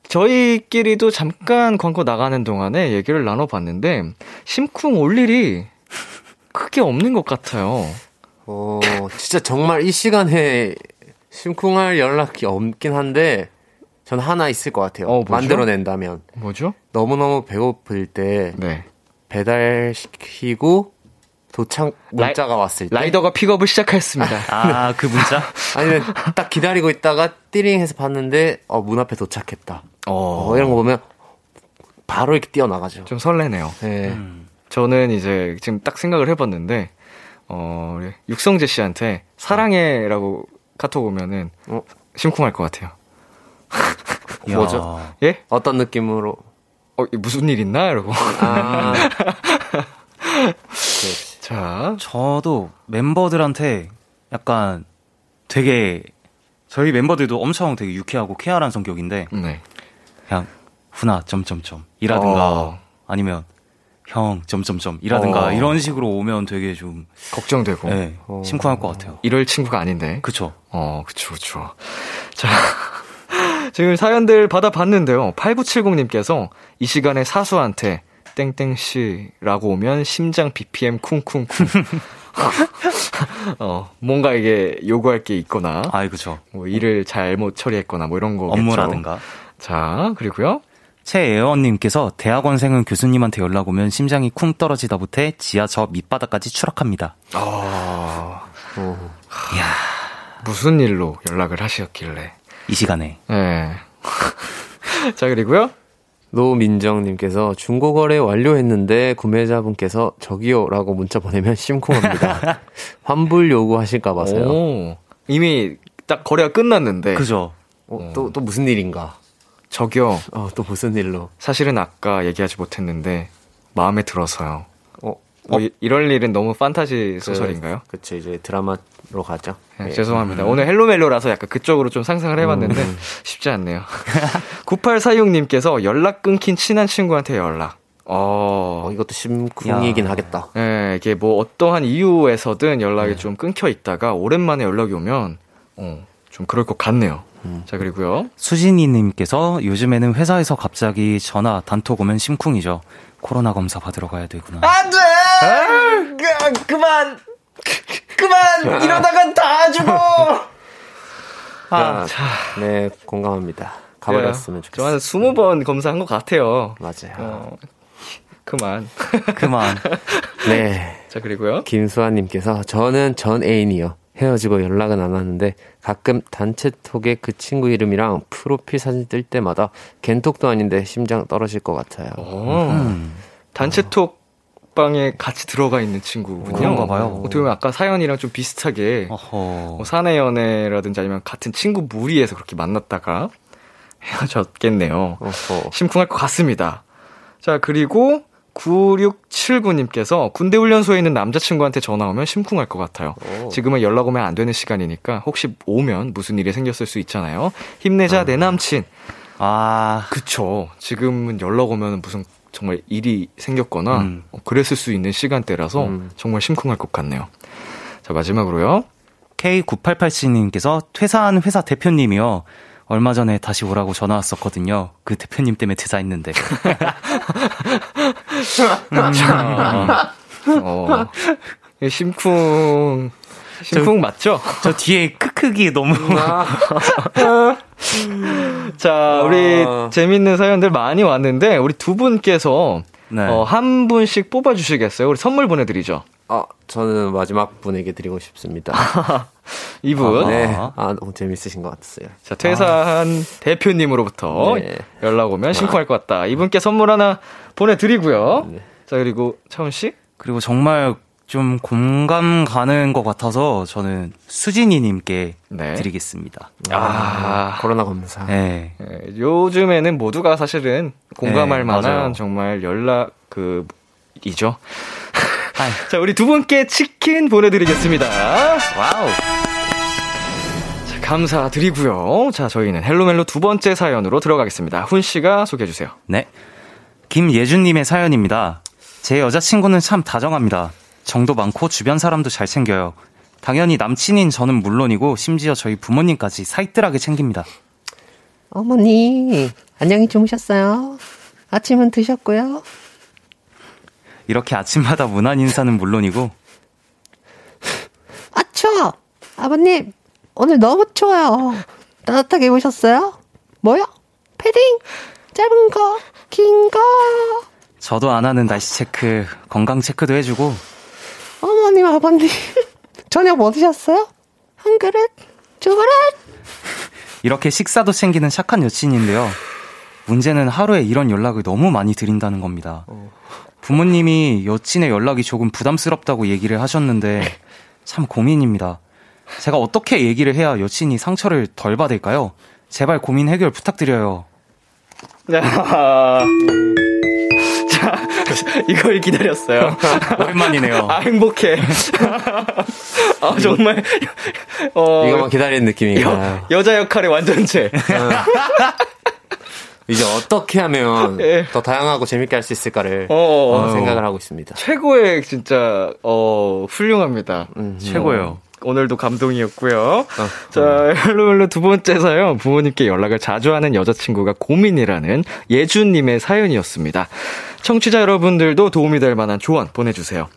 저희끼리도 잠깐 광고 나가는 동안에 얘기를 나눠봤는데 심쿵 올 일이 크게 없는 것 같아요. 어, 진짜 정말 이 시간에 심쿵할 연락이 없긴 한데, 전 하나 있을 것 같아요. 어? 만들어낸다면. 뭐죠? 너무너무 배고플 때, 네. 배달시키고, 도착 문자가 왔을 때. 라이더가 픽업을 시작했습니다. 아, 그 문자? 아니면 딱 기다리고 있다가 띠링 해서 봤는데, 어, 문 앞에 도착했다. 어, 어, 이런 거 보면, 바로 이렇게 뛰어나가죠. 좀 설레네요. 네. 저는 이제 지금 딱 생각을 해봤는데, 어, 우리 육성재 씨한테 사랑해라고 카톡 오면은 어? 심쿵할 것 같아요. 뭐죠? 예? 어떤 느낌으로? 어, 이 무슨 일 있나? 이러고. 아. 자, 저도 멤버들한테 약간 되게 저희 멤버들도 엄청 되게 유쾌하고 쾌활한 성격인데 네. 그냥 훈아 점점점 이라든가 어. 아니면 형 점점점 이라든가 어. 이런 식으로 오면 되게 좀 걱정되고. 네, 어. 심쿵할 것 같아요. 이럴 친구가 아닌데. 그쵸? 어, 그쵸, 그쵸. 자, 지금 사연들 받아봤는데요. 8970님께서 이 시간에 사수한테 땡땡씨라고 오면 심장 BPM 쿵쿵쿵. 어, 뭔가 이게 요구할 게 있거나, 아이 그쵸. 뭐 일을 잘못 처리했거나 뭐 이런 거겠죠. 업무라든가. 자, 그리고요. 최애원님께서 대학원생은 교수님한테 연락 오면 심장이 쿵 떨어지다 못해 지하 저 밑바닥까지 추락합니다. 아, 어. 무슨 일로 연락을 하셨길래. 이 시간에. 예. 자, 그리고요. 노민정님께서 중고거래 완료했는데 구매자분께서 저기요라고 문자 보내면 심쿵합니다. 환불 요구하실까 봐서요. 오, 이미 딱 거래가 끝났는데. 그죠? 어, 또, 또 무슨 일인가? 저기요. 어, 또 무슨 일로? 사실은 아까 얘기하지 못했는데 마음에 들어서요. 어, 뭐 이, 이럴 일은 너무 판타지 소설인가요? 그쵸, 이제 드라마로 가죠. 네, 예. 죄송합니다. 오늘 헬로멜로라서 약간 그쪽으로 좀 상상을 해봤는데 쉽지 않네요. 9846님께서 연락 끊긴 친한 친구한테 연락. 어, 어, 이것도 심쿵이긴 야. 하겠다. 예, 이게 뭐 어떠한 이유에서든 연락이 좀 끊겨 있다가 오랜만에 연락이 오면 어, 좀 그럴 것 같네요. 자, 그리고요. 수진이님께서 요즘에는 회사에서 갑자기 전화 단톡 오면 심쿵이죠. 코로나 검사 받으러 가야 되구나. 안 돼! 그, 그만! 그만! 이러다가 다 죽어! 아, 네, 공감합니다. 가버렸으면 저 좋겠어요. 한 20번 검사한 것 같아요. 맞아요. 어, 그만. 그만. 네. 자, 그리고요. 김수아님께서 저는 전 애인이요. 헤어지고 연락은 안 하는데 가끔 단체 톡에 그 친구 이름이랑 프로필 사진 뜰 때마다 겐톡도 아닌데 심장 떨어질 것 같아요. 어, 음. 단체 톡 방에 같이 들어가 있는 친구군요. 그런가 봐요. 어떻게 보면 아까 사연이랑 좀 비슷하게. 뭐 사내 연애라든지 아니면 같은 친구 무리에서 그렇게 만났다가 헤어졌겠네요. 어허. 심쿵할 것 같습니다. 자, 그리고 9679님께서 군대 훈련소에 있는 남자친구한테 전화 오면 심쿵할 것 같아요. 오. 지금은 연락 오면 안 되는 시간이니까 혹시 오면 무슨 일이 생겼을 수 있잖아요. 힘내자, 내 남친. 아, 그쵸. 지금은 연락 오면 무슨 정말 일이 생겼거나 음. 어, 그랬을 수 있는 시간대라서 음. 정말 심쿵할 것 같네요. 자, 마지막으로요. K9887님께서 퇴사한 회사 대표님이요. 얼마 전에 다시 오라고 전화 왔었거든요. 그 대표님 때문에 퇴사했는데. 어, 이 심쿵, 심쿵 맞죠? 저 뒤에 크크기 너무. 자, 우리 아. 재밌는 사연들 많이 왔는데, 우리 두 분께서, 네. 어, 한 분씩 뽑아주시겠어요? 우리 선물 보내드리죠. 아, 저는 마지막 분에게 드리고 싶습니다. 이분. 네. 아. 아, 너무 재밌으신 것 같았어요. 자, 퇴사한 대표님으로부터 네. 연락 오면 심쿵할 것 같다. 이분께 선물 하나 보내드리고요. 네. 자, 그리고 차훈씨? 그리고 정말 좀 공감 가는 것 같아서 저는 수진이님께 네. 드리겠습니다. 아, 코로나 검사. 네. 예, 요즘에는 모두가 사실은 공감할 네, 만한 맞아요. 정말 연락, 그, 이죠. 자, 우리 두 분께 치킨 보내드리겠습니다. Wow. 자, 감사드리고요. 자, 저희는 헬로멜로 두 번째 사연으로 들어가겠습니다. 훈 씨가 소개해 주세요. 네. 김예준님의 사연입니다. 제 여자친구는 참 다정합니다. 정도 많고 주변 사람도 잘 챙겨요. 당연히 남친인 저는 물론이고 심지어 저희 부모님까지 살뜰하게 챙깁니다. 어머니, 안녕히 주무셨어요? 아침은 드셨고요? 이렇게 아침마다 문안 인사는 물론이고 아, 추워! 아버님, 오늘 너무 추워요. 따뜻하게 입으셨어요? 뭐요? 패딩? 짧은 거? 긴 거? 저도 안 하는 날씨 체크, 건강 체크도 해주고 어머님, 아버님, 저녁 뭐 드셨어요? 한 그릇? 두 그릇? 이렇게 식사도 챙기는 착한 여친인데요. 문제는 하루에 이런 연락을 너무 많이 드린다는 겁니다. 부모님이 여친의 연락이 조금 부담스럽다고 얘기를 하셨는데 참 고민입니다. 제가 어떻게 얘기를 해야 여친이 상처를 덜 받을까요? 제발 고민 해결 부탁드려요. 자, 자, 이걸 기다렸어요. 오랜만이네요. 아, 행복해. 아, 정말, 어, 이거만 기다리는 느낌인가요? 여, 여자 역할의 완전체. 이제 어떻게 하면 예. 더 다양하고 재밌게 할 수 있을까를 어, 어, 어, 생각을 하고 있습니다. 최고의, 진짜, 어, 훌륭합니다. 음, 최고예요. 오늘도 감동이었고요. 어, 자, 헬로멜로 두 번째 사연. 부모님께 연락을 자주 하는 여자친구가 고민이라는 예준님의 사연이었습니다. 청취자 여러분들도 도움이 될 만한 조언 보내주세요.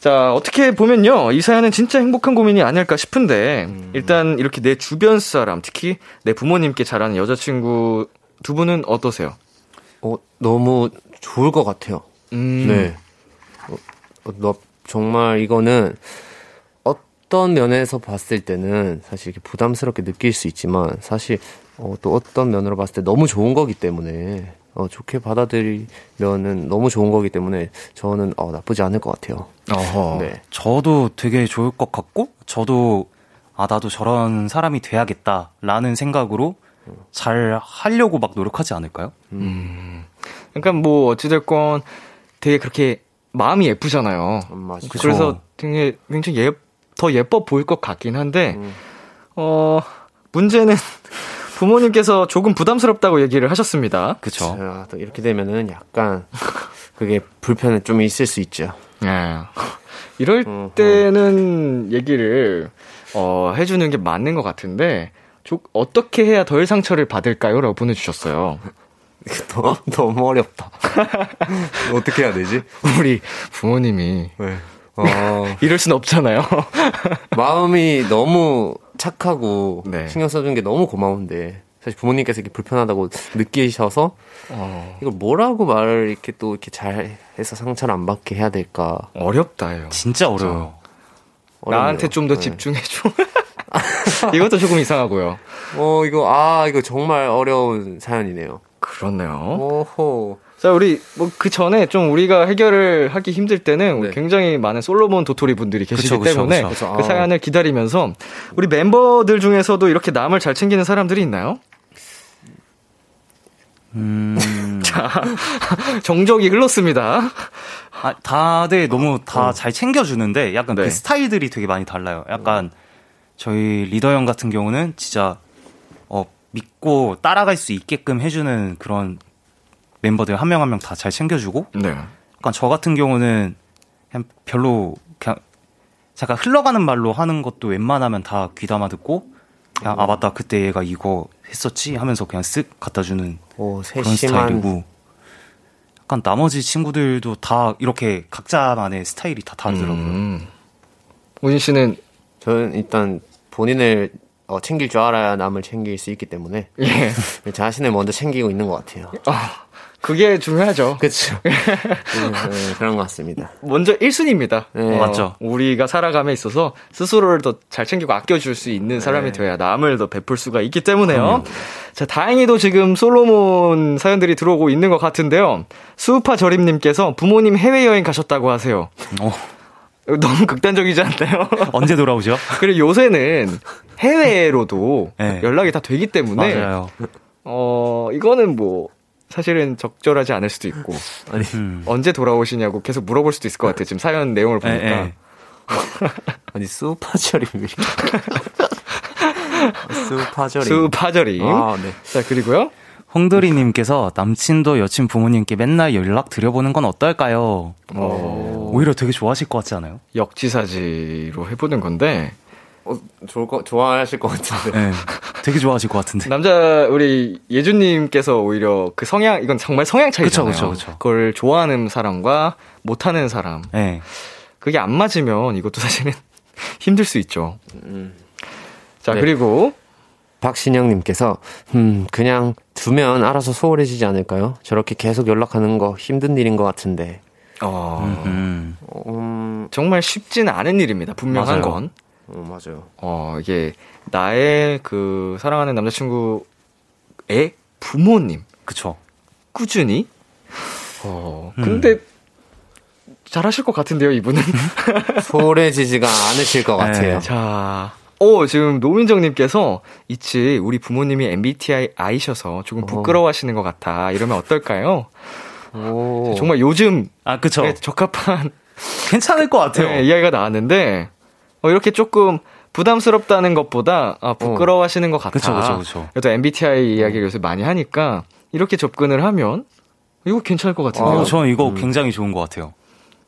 자, 어떻게 보면요. 이 사연은 진짜 행복한 고민이 아닐까 싶은데, 일단 이렇게 내 주변 사람, 특히 내 부모님께 잘하는 여자친구 두 분은 어떠세요? 어, 너무 좋을 것 같아요. 음, 네. 어, 어, 너, 정말 이거는 어떤 면에서 봤을 때는 사실 이렇게 부담스럽게 느낄 수 있지만 사실 어, 또 어떤 면으로 봤을 때 너무 좋은 거기 때문에 어, 좋게 받아들이면은 너무 좋은 거기 때문에 저는 어, 나쁘지 않을 것 같아요. 어허. 네. 저도 되게 좋을 것 같고, 저도, 아, 나도 저런 사람이 돼야겠다라는 생각으로 잘 하려고 막 노력하지 않을까요? 그러니까 뭐, 어찌됐건 되게 그렇게 마음이 예쁘잖아요. 음. 그래서 되게 굉장히 예, 더 예뻐 보일 것 같긴 한데, 음. 어, 문제는 부모님께서 조금 부담스럽다고 얘기를 하셨습니다. 그쵸. 자, 또 이렇게 되면은 약간 그게 불편은 좀 있을 수 있죠. 예. 이럴 때는 얘기를 어, 해주는 게 맞는 것 같은데 조, 어떻게 해야 덜 상처를 받을까요? 라고 보내주셨어요. 너, 너무 어렵다. 어떻게 해야 되지? 우리 부모님이 네. 어, 이럴 순 없잖아요. 마음이 너무 착하고 네. 신경 써준 게 너무 고마운데 사실 부모님께서 이렇게 불편하다고 느끼셔서 어, 이걸 뭐라고 말을 이렇게 또 이렇게 잘 해서 상처를 안 받게 해야 될까 어렵다요. 진짜 어려워요. 나한테 좀더 네. 집중해줘. 이것도 조금 이상하고요. 어 이거 아 이거 정말 어려운 사연이네요. 그렇네요. 오호. 자, 우리 뭐 그 전에 좀 우리가 해결을 하기 힘들 때는 네. 굉장히 많은 솔로몬 도토리 분들이 계시기 그쵸, 그쵸, 때문에 그쵸. 그 아. 사연을 기다리면서 우리 member들 중에서도 이렇게 남을 잘 챙기는 사람들이 있나요? 음, 자, 정적이 흘렀습니다. 아, 다들 너무 다 잘 챙겨주는데 약간 네. 그 스타일들이 되게 많이 달라요. 약간 저희 리더 형 같은 경우는 진짜 어, 믿고 따라갈 수 있게끔 해주는 그런 멤버들 한 명 한 명 다 잘 챙겨주고 네. 약간 저 같은 경우는 그냥 별로 그냥 잠깐 흘러가는 말로 하는 것도 웬만하면 다 귀담아 듣고 그냥 아 맞다 그때 얘가 이거 했었지 하면서 그냥 쓱 갖다 주는 오 그런 세심한 스타일이고 약간 나머지 친구들도 다 이렇게 각자만의 스타일이 다 다르더라고요. 음. 우진 씨는 저는 일단 본인을 어, 챙길 줄 알아야 남을 챙길 수 있기 때문에 예. 자신을 먼저 챙기고 있는 것 같아요. 그게 중요하죠. 그렇죠. 네, 그런 것 같습니다. 먼저 1순위입니다. 네. 맞죠. 우리가 살아감에 있어서 스스로를 더 잘 챙기고 아껴줄 수 있는 사람이 네. 돼야 남을 더 베풀 수가 있기 때문에요. 자, 다행히도 지금 솔로몬 사연들이 들어오고 있는 것 같은데요. 수우파 저림님께서 부모님 해외여행 가셨다고 하세요. 어, 너무 극단적이지 않나요? 언제 돌아오죠? 그리고 요새는 해외로도 네. 연락이 다 되기 때문에 맞아요. 어 이거는 뭐 사실은 적절하지 않을 수도 있고 아니 음. 언제 돌아오시냐고 계속 물어볼 수도 있을 것 같아요. 지금 사연 내용을 예, 보니까 예. 아니 수파절임 수파절임. 수파절임. 아 네. 자 그리고요. 홍돌이님께서 남친도 여친 부모님께 맨날 연락 드려보는 건 어떨까요? 오 히려 되게 좋아하실 것 같지 않아요? 역지사지로 해보는 건데 어, 좋을 거 좋아하실 것 같은데. 네, 되게 좋아하실 것 같은데. 남자 우리 예준님께서 오히려 그 성향 이건 정말 성향 차이잖아요. 그쵸, 그쵸, 그쵸. 그걸 좋아하는 사람과 못하는 사람 네. 그게 안 맞으면 이것도 사실은 힘들 수 있죠. 자 네. 그리고 박신영님께서 음 그냥 두면 알아서 소홀해지지 않을까요? 저렇게 계속 연락하는 거 힘든 일인 것 같은데. 어, 음. 음, 정말 쉽지는 않은 일입니다. 분명한 맞아요. 건. 어, 맞아요. 어, 이게 나의 그 사랑하는 남자친구의 부모님 그쵸. 꾸준히 어, 음. 근데 잘하실 것 같은데요, 이분은. 소홀해지지가 않으실 것 같아요. 네. 자, 오, 지금 노민정님께서 있지, 우리 부모님이 MBTI 아이셔서 조금 부끄러워하시는 것 같아. 이러면 어떨까요? 오. 정말 요즘 아, 그쵸. 에 적합한 괜찮을 것 같아요. 네, 이야기가 나왔는데, 어, 이렇게 조금 부담스럽다는 것보다, 아, 부끄러워하시는 것 같아. 그쵸, 그쵸, 그쵸. 그래도 MBTI 이야기를 요새 많이 하니까, 이렇게 접근을 하면, 이거 괜찮을 것 같은데요. 어, 저는 이거 굉장히 좋은 것 같아요.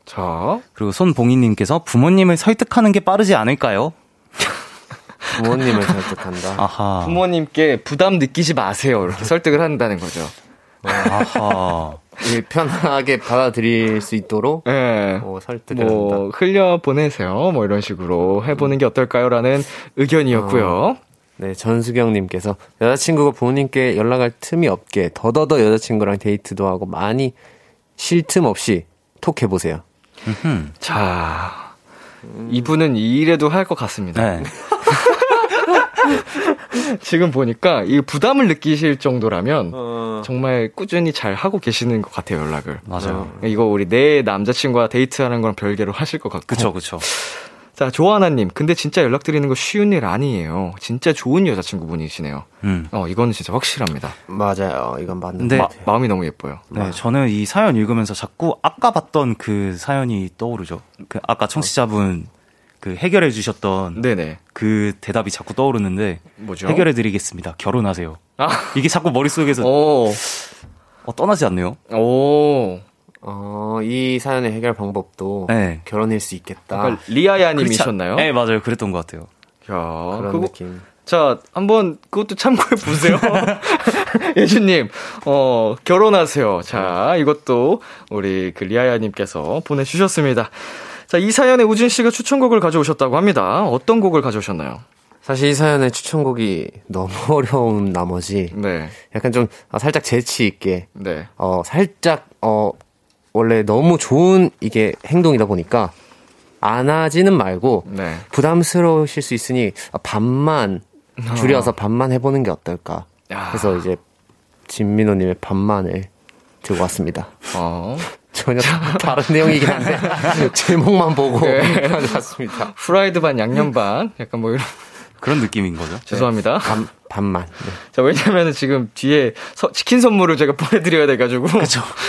자, 그리고 손봉희님께서 부모님을 설득하는 게 빠르지 않을까요? 부모님을 설득한다. 아하. 부모님께 부담 느끼지 마세요. 이렇게 설득을 한다는 거죠. 아하. 이 편하게 받아들일 수 있도록 예. 어, 설득을 한다. 뭐, 흘려 보내세요. 뭐, 이런 식으로 해보는 게 어떨까요? 라는 의견이었고요. 네, 전수경님께서 여자친구가 부모님께 연락할 틈이 없게 더더더 여자친구랑 데이트도 하고 많이 쉴 틈 없이 톡 해보세요. 자, 이분은 이 일에도 할 것 같습니다. 네. 지금 보니까 이 부담을 느끼실 정도라면 어. 정말 꾸준히 잘 하고 계시는 것 같아요, 연락을. 맞아요. 이거 우리 내 남자친구와 데이트하는 거랑 별개로 하실 것 같고. 그쵸, 그쵸. 자, 조하나님. 근데 진짜 연락드리는 거 쉬운 일 아니에요. 진짜 좋은 여자친구분이시네요. 음. 어, 이거는 진짜 확실합니다. 맞아요. 이건 맞는 것 마. 마음이 너무 예뻐요. 네, 저는 이 사연 읽으면서 자꾸 아까 봤던 그 사연이 떠오르죠. 그 아까 청취자분 그 해결해 주셨던 네네. 그 대답이 자꾸 떠오르는데 뭐죠? 해결해 드리겠습니다. 결혼하세요. 아, 이게 자꾸 머릿속에서 오, 어, 떠나지 않네요. 오. 어, 이 사연의 해결 방법도 네. 결혼일 수 있겠다. 아까 리아야 님이셨나요? 네, 맞아요. 그랬던 것 같아요. 야, 그런 그거, 느낌. 자, 한번 그것도 참고해 보세요. 예주님, 어, 결혼하세요. 자, 이것도 우리 그 리아야 님께서 보내 주셨습니다. 자, 이 사연에 우진 씨가 추천곡을 가져오셨다고 합니다. 어떤 곡을 가져오셨나요? 사실 이 사연의 추천곡이 너무 어려운 나머지 네, 약간 좀 아, 살짝 재치 있게 네. 어 살짝 어 원래 너무 좋은 이게 행동이다 보니까 안 하지는 말고 네. 부담스러우실 수 있으니 아, 반만 줄여서 반만 해보는 게 어떨까. 야. 그래서 이제 진민호님의 반만을 들고 왔습니다. 어, 전혀 다른 내용이긴 한데 제목만 보고 네. 가져왔습니다. 프라이드 반 양념 반 약간 뭐 이런 그런 느낌인 거죠. 죄송합니다. 반 반만. 네. 자 왜냐면 은 지금 뒤에 서- 치킨 선물을 제가 보내드려야 돼가지고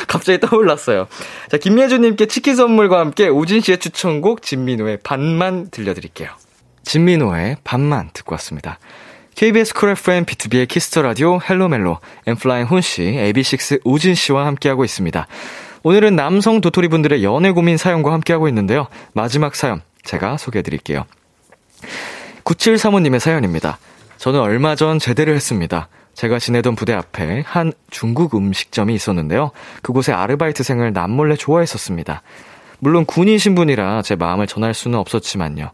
갑자기 떠올랐어요. 자 김예주님께 치킨 선물과 함께 오진 씨의 추천곡 진민호의 반만 들려드릴게요. 진민호의 반만 듣고 왔습니다. KBS 쿨 FM B2B의 키스터 라디오 헬로멜로 엔플라잉 훈 씨, AB6IX 우진 씨와 함께하고 있습니다. 오늘은 남성 도토리 분들의 연애 고민 사연과 함께하고 있는데요. 마지막 사연 제가 소개해 드릴게요. 9735님의 사연입니다. 저는 얼마 전 제대를 했습니다. 제가 지내던 부대 앞에 한 중국 음식점이 있었는데요. 그곳에 아르바이트생을 남몰래 좋아했었습니다. 물론 군인 신 분이라 제 마음을 전할 수는 없었지만요.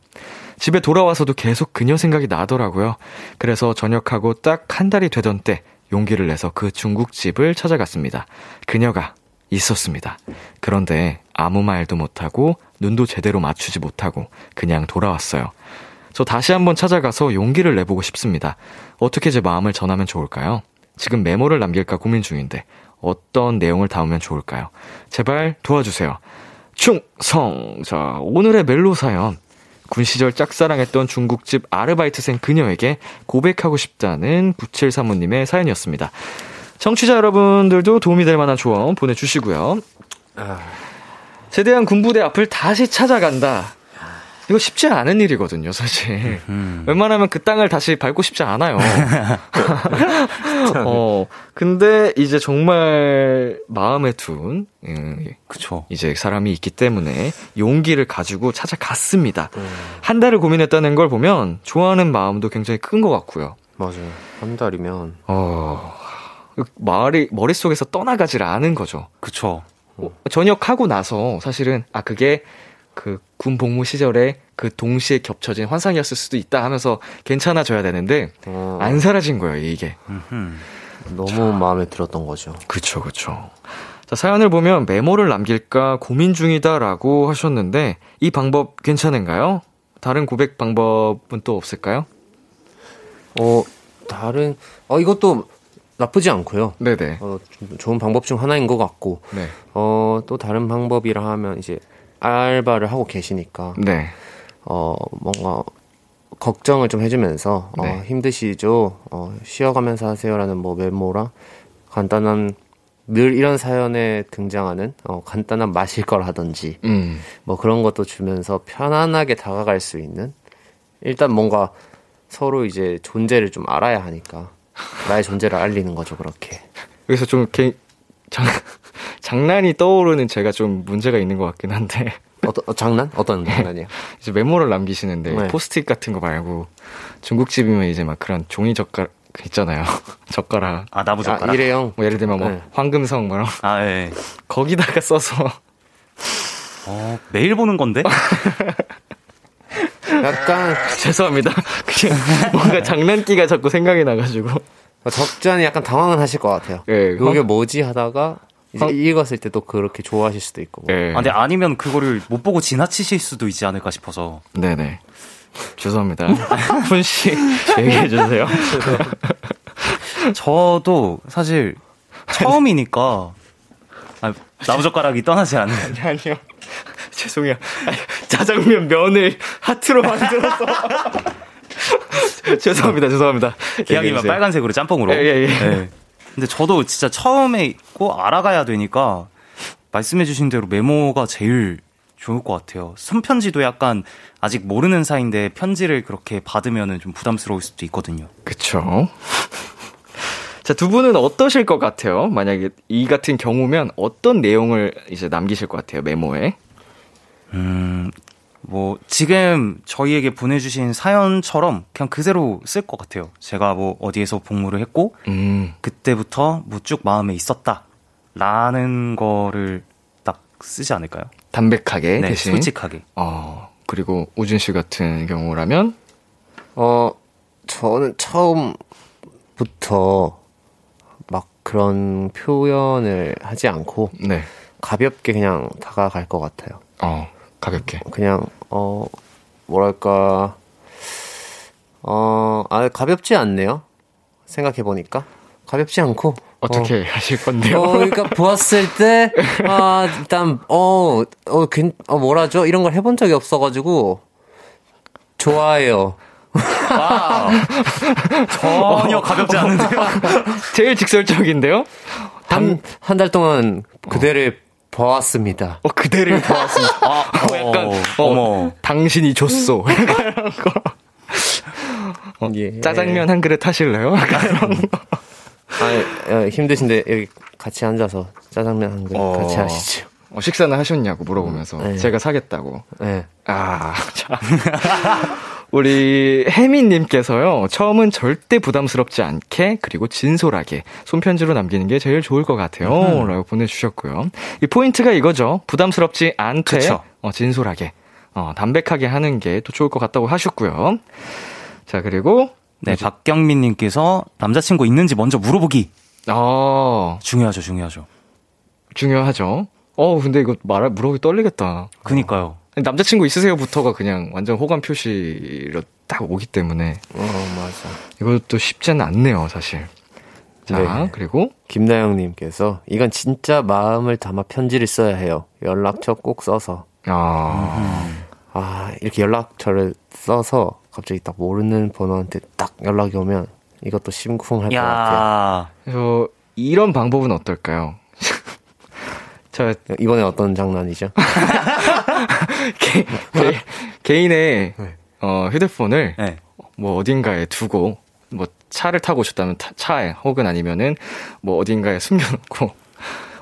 집에 돌아와서도 계속 그녀 생각이 나더라고요. 그래서 전역하고 딱 한 달이 되던 때 용기를 내서 그 중국집을 찾아갔습니다. 그녀가 있었습니다. 그런데 아무 말도 못하고 눈도 제대로 맞추지 못하고 그냥 돌아왔어요. 저 다시 한번 찾아가서 용기를 내보고 싶습니다. 어떻게 제 마음을 전하면 좋을까요? 지금 메모를 남길까 고민 중인데 어떤 내용을 담으면 좋을까요? 제발 도와주세요. 충성! 자, 오늘의 멜로 사연. 군 시절 짝사랑했던 중국집 아르바이트생 그녀에게 고백하고 싶다는 9735님의 사연이었습니다. 청취자 여러분들도 도움이 될 만한 조언 보내주시고요. 제대한 군부대 앞을 다시 찾아간다. 이거 쉽지 않은 일이거든요, 사실. 웬만하면 그 땅을 다시 밟고 싶지 않아요. 어, 근데 이제 정말 마음에 둔, 음, 그쵸. 이제 사람이 있기 때문에 용기를 가지고 찾아갔습니다. 한 달을 고민했다는 걸 보면 좋아하는 마음도 굉장히 큰 것 같고요. 맞아요. 한 달이면 어, 말이, 머릿속에서 떠나가질 않은 거죠. 그쵸. 어, 전역하고 나서 사실은, 아, 그게 그 군 복무 시절에 그 동시에 겹쳐진 환상이었을 수도 있다 하면서 괜찮아져야 되는데, 어, 안 사라진 거예요, 이게. 음흠. 너무 마음에 들었던 거죠. 그쵸, 그쵸. 자, 사연을 보면 메모를 남길까 고민 중이다라고 하셨는데, 이 방법 괜찮은가요? 다른 고백 방법은 또 없을까요? 어 다른 어 이것도 나쁘지 않고요. 네네. 어, 좀 좋은 방법 중 하나인 것 같고, 네. 어, 또 다른 방법이라 하면 이제 알바를 하고 계시니까, 네. 어, 뭔가 걱정을 좀 해주면서, 네. 어, 힘드시죠? 어, 쉬어가면서 하세요라는 뭐 메모랑 간단한, 늘 이런 사연에 등장하는, 어, 간단한 마실 거라든지, 음. 뭐 그런 것도 주면서 편안하게 다가갈 수 있는, 일단 뭔가 서로 이제 존재를 좀 알아야 하니까, 나의 존재를 알리는 거죠, 그렇게. 여기서 좀 개, 장, 장난이 떠오르는 제가 좀 문제가 있는 것 같긴 한데, 어떤, 어, 장난? 어떤 장난이에요? 이제 메모를 남기시는데, 네. 포스트잇 같은 거 말고, 중국집이면 이제 막 그런 종이 젓가락 있잖아요. 젓가락. 아, 나무 아, 젓가락. 일회용. 뭐 예를 들면 뭐, 네. 황금성 뭐. 아, 예. 거기다가 써서, 어, 매일 보는 건데? 약간 죄송합니다. 그냥 뭔가 장난기가 자꾸 생각이 나가지고. 적잖이 약간 당황은 하실 것 같아요. 예, 이게 뭐지 하다가 이제 황- 읽었을 때또 그렇게 좋아하실 수도 있고. 뭐. 예. 아, 근데 아니면 그거를 못 보고 지나치실 수도 있지 않을까 싶어서. 네네. 죄송합니다. 훈씨, 얘기해 주세요. 저도 사실 처음이니까 아, 나무젓가락이 떠나지 않는. 아니요. 죄송해요. 아니, 짜장면 면을 하트로 만들어서. 죄송합니다, 죄송합니다. 기왕이면. 빨간색으로 짬뽕으로. 예, 예, 예. 네. 근데 저도 진짜 처음에 있고 알아가야 되니까 말씀해주신 대로 메모가 제일 좋을 것 같아요. 손편지도 약간 아직 모르는 사이인데 편지를 그렇게 받으면 좀 부담스러울 수도 있거든요. 그쵸. 자, 두 분은 어떠실 것 같아요? 만약에 이 같은 경우면 어떤 내용을 이제 남기실 것 같아요, 메모에? 음, 뭐, 지금 저희에게 보내주신 사연처럼 그냥 그대로 쓸 것 같아요. 제가 뭐 어디에서 복무를 했고, 음, 그때부터 뭐 쭉 마음에 있었다. 라는 거를 딱 쓰지 않을까요? 담백하게 네, 대신. 솔직하게. 어, 그리고 우진 씨 같은 경우라면 어, 저는 처음부터 막 그런 표현을 하지 않고 네. 가볍게 그냥 다가갈 것 같아요. 어, 가볍게. 그냥, 어, 뭐랄까, 어, 아, 가볍지 않네요. 생각해보니까. 가볍지 않고. 어떻게 하실 건데요? 어, 그러니까 보았을 때, 아, 일단, 어, 어, 괜, 어, 뭐라죠? 이런 걸 해본 적이 없어가지고, 좋아해요. 전혀 가볍지 않은데요? 제일 직설적인데요? 한, 한 달 동안 그대를 보았습니다. 어, 그대를 보았습니다. 아, 어, 약간, 어, 어머. 당신이 줬어. 약간 이런 거. 어, 예. 짜장면 한 그릇 하실래요? 약간 이런 거. 아, 어, 힘드신데 여기 같이 앉아서 짜장면 한 그릇 어. 같이 하시죠. 어, 식사는 하셨냐고 물어보면서 네. 제가 사겠다고. 네. 아, 자. 우리 혜민님께서요, 처음은 절대 부담스럽지 않게, 그리고 진솔하게, 손편지로 남기는 게 제일 좋을 것 같아요. 라고 보내주셨고요. 이 포인트가 이거죠. 부담스럽지 그쵸. 어, 진솔하게, 어, 담백하게 하는 게 또 좋을 것 같다고 하셨고요. 자, 그리고, 네, 박경민님께서 남자친구 있는지 먼저 물어보기. 어, 중요하죠, 중요하죠. 중요하죠. 어, 근데 이거 말, 물어보기 떨리겠다. 그니까요. 남자친구 있으세요부터가 그냥 완전 호감 표시로 딱 오기 때문에 어, 맞아. 이것도 쉽지는 않네요, 사실. 자, 네. 그리고 김나영님께서 이건 진짜 마음을 담아 편지를 써야 해요. 연락처 꼭 써서. 아, 아, 이렇게 연락처를 써서 갑자기 딱 모르는 번호한테 딱 연락이 오면 이것도 심쿵할 것 같아요. 야 그래서 이런 방법은 어떨까요? 저 이번에 어떤 장난이죠? 개, 개, 개인의 네. 어, 휴대폰을 네. 뭐 어딘가에 두고 뭐 차를 타고 오셨다면 타- 차에 혹은 아니면은 뭐 어딘가에 숨겨놓고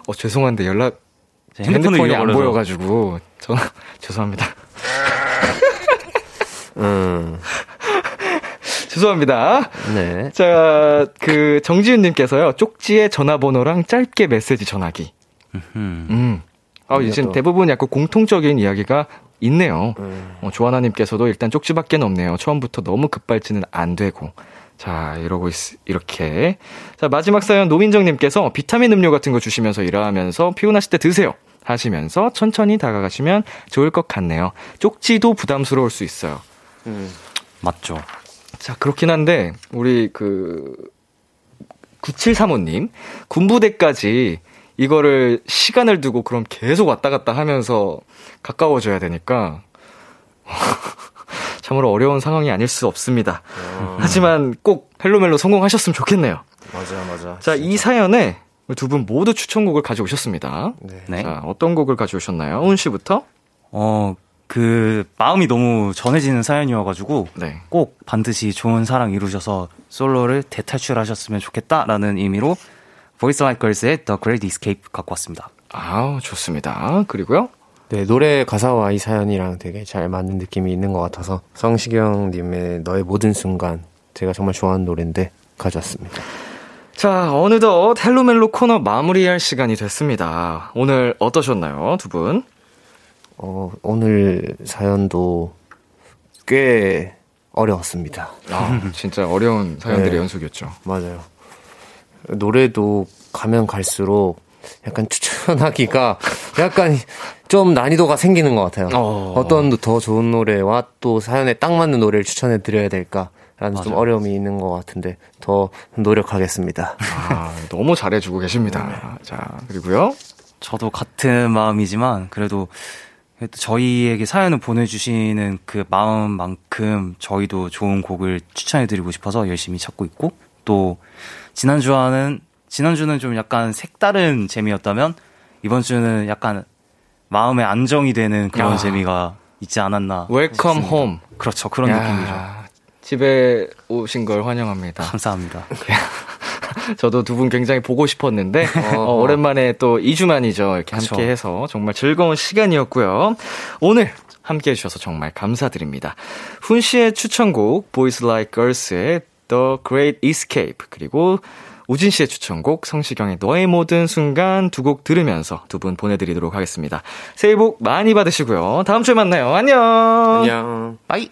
어 죄송한데 연락 핸드폰이 안. 보여가지고 저 죄송합니다 음, 죄송합니다 네. 자 그 정지윤님께서요 쪽지에 전화번호랑 짧게 메시지 전화기 음. 음. 아, 지금 대부분 약간 공통적인 이야기가 있네요. 음. 어, 조하나님께서도 일단 쪽지밖에 없네요. 처음부터 너무 급발진은 안 되고. 자, 이러고 있, 이렇게. 자, 마지막 사연 노민정님께서 비타민 음료 같은 거 주시면서 일하면서 피곤하실 때 드세요. 하시면서 천천히 다가가시면 좋을 것 같네요. 쪽지도 부담스러울 수 있어요. 맞죠. 자, 그렇긴 한데, 우리 그, 9735님, 군부대까지 이거를 시간을 두고 그럼 계속 왔다 갔다 하면서 가까워져야 되니까, 참으로 어려운 상황이 아닐 수 없습니다. 하지만 꼭 헬로멜로 성공하셨으면 좋겠네요. 맞아, 맞아. 자, 이 사연에 두 분 모두 추천곡을 가져오셨습니다. 네. 네. 자, 어떤 곡을 가져오셨나요? 훈 씨부터? 어, 그, 마음이 너무 전해지는 사연이어가지고, 네. 꼭 반드시 좋은 사랑 이루셔서 솔로를 대탈출하셨으면 좋겠다라는 의미로, Boys Like Girls의 The Great Escape 갖고 왔습니다. 아우, 좋습니다. 그리고요. 네, 노래 가사와 이 사연이랑 되게 잘 맞는 느낌이 있는 것 같아서 성시경님의 너의 모든 순간 제가 정말 좋아하는 노래인데 가져왔습니다. 자, 어느덧 헬로멜로 코너 마무리할 시간이 됐습니다. 오늘 어떠셨나요, 두 분? 어, 오늘 사연도 꽤 어려웠습니다. 아, 진짜 어려운 사연들의 네. 연속이었죠. 맞아요. 노래도 가면 갈수록 약간 추천하기가 약간 좀 난이도가 생기는 것 같아요. 어. 어. 떤더 좋은 노래와 또 사연에 딱 맞는 노래를 추천해 드려야 될까 라는 좀 어려움이 있는 것 같은데 더 노력하겠습니다. 아, 너무 잘해주고 계십니다. 자, 그리고요. 저도 같은 마음이지만, 그래도 저희에게 사연을 보내주시는 그 마음만큼 저희도 좋은 곡을 추천해드리고 싶어서 열심히 찾고 있고, 또, 지난주와는, 지난주는 좀 약간 색다른 재미였다면, 이번 주는 약간 마음의 안정이 되는 그런 아. 재미가 있지 않았나. Welcome 싶습니다. 홈. 그렇죠. 그런 야, 느낌이죠. 집에 오신 걸 환영합니다. 감사합니다. 저도 두 분 굉장히 보고 싶었는데, 어, 오랜만에 또 2주 만이죠. 이렇게 함께 그쵸. 해서 정말 즐거운 시간이었고요. 오늘 함께 해주셔서 정말 감사드립니다. 훈 씨의 추천곡, Boys Like Girls의 The Great Escape, 그리고 우진 씨의 추천곡, 성시경의 너의 모든 순간 두 곡 들으면서 두 분 보내드리도록 하겠습니다. 새해 복 많이 받으시고요. 다음 주에 만나요. 안녕! 안녕. 빠이.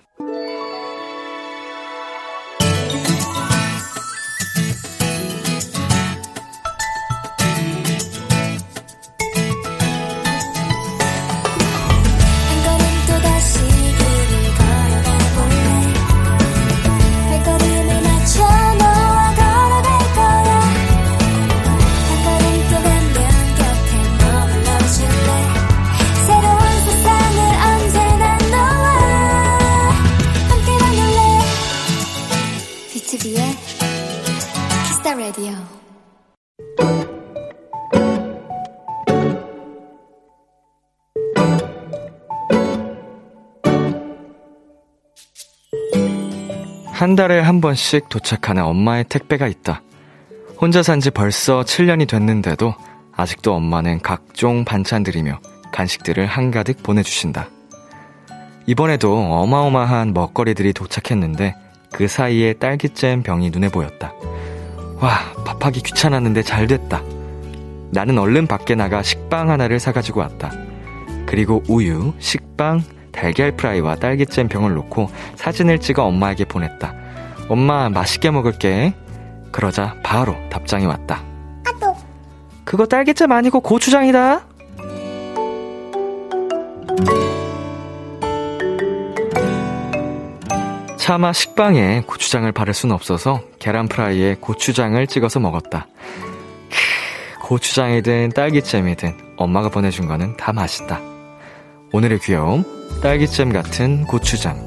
한 달에 한 번씩 도착하는 엄마의 택배가 있다. 혼자 산 지 벌써 7년이 됐는데도 아직도 엄마는 각종 반찬들이며 간식들을 한가득 보내주신다. 이번에도 어마어마한 먹거리들이 도착했는데 그 사이에 딸기잼 병이 눈에 보였다. 와, 밥하기 귀찮았는데 잘 됐다. 나는 얼른 밖에 나가 식빵 하나를 사가지고 왔다. 그리고 우유, 식빵, 달걀 프라이와 딸기잼 병을 놓고 사진을 찍어 엄마에게 보냈다. 엄마, 맛있게 먹을게. 그러자 바로 답장이 왔다. 그거 딸기잼 아니고 고추장이다. 차마 식빵에 고추장을 바를 순 없어서 계란 프라이에 고추장을 찍어서 먹었다. 크, 고추장이든 딸기잼이든 엄마가 보내준 거는 다 맛있다. 오늘의 귀여움, 딸기잼 같은 고추장.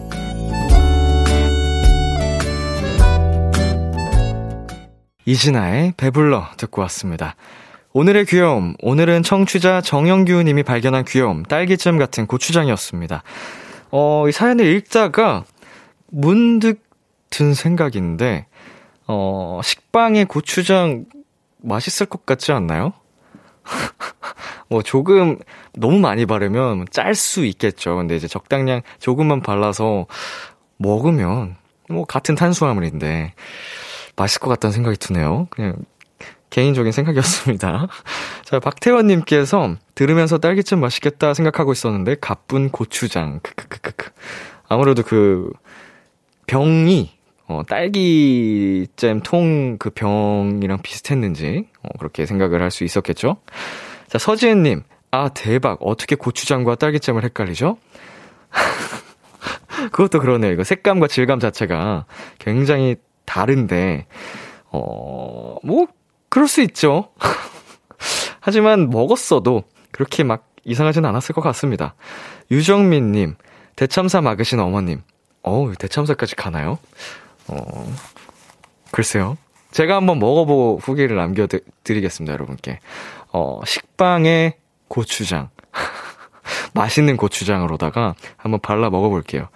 이진아의 배불러 듣고 왔습니다. 오늘의 귀여움, 오늘은 청취자 정영규 님이 발견한 귀여움, 딸기잼 같은 고추장이었습니다. 어, 이 사연을 읽다가 문득 든 생각인데, 어, 식빵에 고추장 맛있을 것 같지 않나요? 뭐 조금 너무 많이 바르면 짤 수 있겠죠. 근데 이제 적당량 조금만 발라서 먹으면 뭐 같은 탄수화물인데 맛있을 것 같다는 생각이 드네요. 그냥 개인적인 생각이었습니다. 자, 박태원님께서 들으면서 딸기잼 맛있겠다 생각하고 있었는데 가쁜 고추장. 크크크크크. 아무래도 그 병이 어, 딸기잼 통 그 병이랑 비슷했는지 어, 그렇게 생각을 할 수 있었겠죠. 자, 서지은님. 아, 대박. 어떻게 고추장과 딸기잼을 헷갈리죠? 그것도 그러네요. 이거 색감과 질감 자체가 굉장히 다른데, 어, 뭐, 그럴 수 있죠. 하지만 먹었어도 그렇게 막 이상하진 않았을 것 같습니다. 유정민님, 대참사 막으신 어머님. 어우, 대참사까지 가나요? 어, 글쎄요. 제가 한번 먹어보고 후기를 남겨드리겠습니다, 여러분께. 어, 식빵에 고추장. 맛있는 고추장으로다가 한번 발라 먹어볼게요.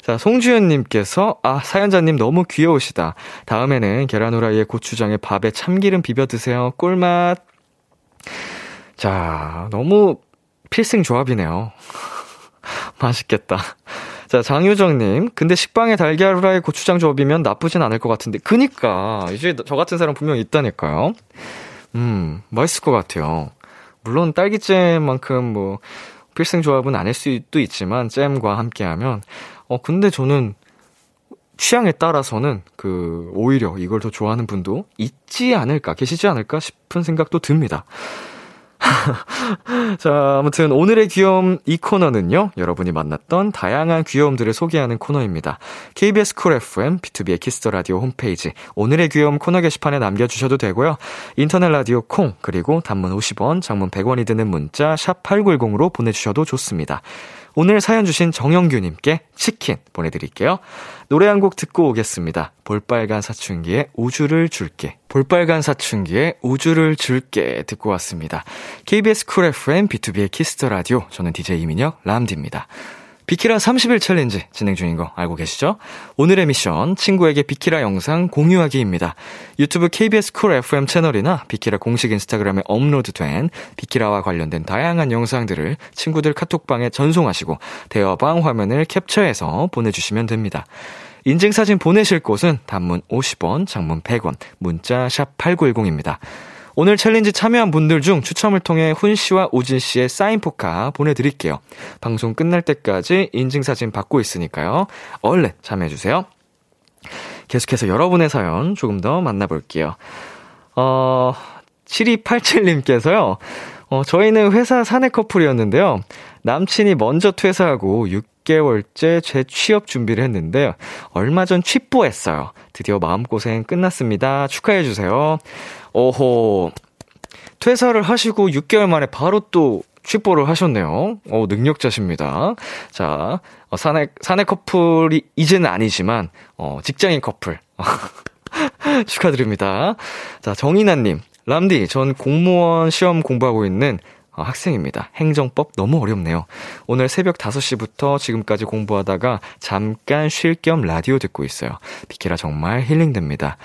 자, 송주현님께서, 아, 사연자님 너무 귀여우시다. 다음에는 계란 후라이에 고추장에 밥에 참기름 비벼 드세요. 꿀맛. 자, 너무 필승 조합이네요. 맛있겠다. 자, 장유정님. 근데 식빵에 달걀 후라이 고추장 조합이면 나쁘진 않을 것 같은데. 그니까. 이제 저 같은 사람 분명히 있다니까요. 음, 맛있을 것 같아요. 물론 딸기잼만큼 뭐, 필승 조합은 아닐 수도 있지만, 잼과 함께 하면. 어, 근데 저는 취향에 따라서는 그, 오히려 이걸 더 좋아하는 분도 있지 않을까, 계시지 않을까 싶은 생각도 듭니다. 자, 아무튼 오늘의 귀여움 이 코너는요, 여러분이 만났던 다양한 귀여움들을 소개하는 코너입니다. KBS 쿨 FM, B2B의 키스터 라디오 홈페이지, 오늘의 귀여움 코너 게시판에 남겨주셔도 되고요. 인터넷 라디오 콩, 그리고 단문 50원, 장문 100원이 드는 문자, 샵 8910으로 보내주셔도 좋습니다. 오늘 사연 주신 정영규님께 치킨 보내드릴게요. 노래 한 곡 듣고 오겠습니다. 볼빨간 사춘기의 우주를 줄게. 볼빨간 사춘기의 우주를 줄게 듣고 왔습니다. KBS 쿨 FM B2B의 키스터 라디오. 저는 DJ 이민혁 람디입니다. 비키라 30일 챌린지 진행 중인 거 알고 계시죠? 오늘의 미션 친구에게 비키라 영상 공유하기입니다. 유튜브 KBS Cool FM 채널이나 비키라 공식 인스타그램에 업로드된 비키라와 관련된 다양한 영상들을 친구들 카톡방에 전송하시고 대화방 화면을 캡처해서 보내주시면 됩니다. 인증사진 보내실 곳은 단문 50원, 장문 100원, 문자 샵 8910입니다. 오늘 챌린지 참여한 분들 중 추첨을 통해 훈 씨와 우진 씨의 사인 포카 보내드릴게요. 방송 끝날 때까지 인증사진 받고 있으니까요. 얼른 참여해주세요. 계속해서 여러분의 사연 조금 더 만나볼게요. 어, 7287님께서요. 어, 저희는 회사 사내 커플이었는데요. 남친이 먼저 퇴사하고 6개월째 재취업 준비를 했는데 얼마 전 취뽀했어요. 드디어 마음고생 끝났습니다. 축하해주세요. 오호. 퇴사를 하시고 6개월 만에 바로 또 취뽀를 하셨네요. 어, 능력자십니다. 자, 어, 사내, 사내 커플이 이제는 아니지만, 어, 직장인 커플. 축하드립니다. 자, 정인아님. 람디, 전 공무원 시험 공부하고 있는 어, 학생입니다. 행정법 너무 어렵네요. 오늘 새벽 5시부터 지금까지 공부하다가 잠깐 쉴 겸 라디오 듣고 있어요. 비키라 정말 힐링됩니다.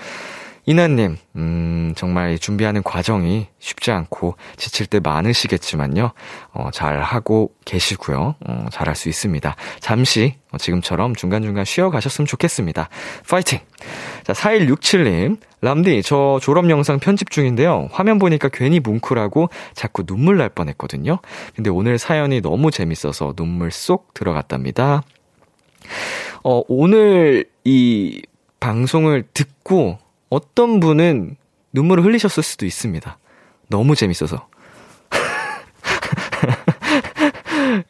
이나님, 음, 정말 준비하는 과정이 쉽지 않고 지칠 때 많으시겠지만요. 어, 잘 하고 계시고요. 어, 잘할 수 있습니다. 잠시 어, 지금처럼 중간중간 쉬어 가셨으면 좋겠습니다. 파이팅! 자, 4167님. 람디, 저 졸업 영상 편집 중인데요. 화면 보니까 괜히 뭉클하고 자꾸 눈물 날 뻔했거든요. 근데 오늘 사연이 너무 재밌어서 눈물 쏙 들어갔답니다. 어, 오늘 이 방송을 듣고 어떤 분은 눈물을 흘리셨을 수도 있습니다. 너무 재밌어서.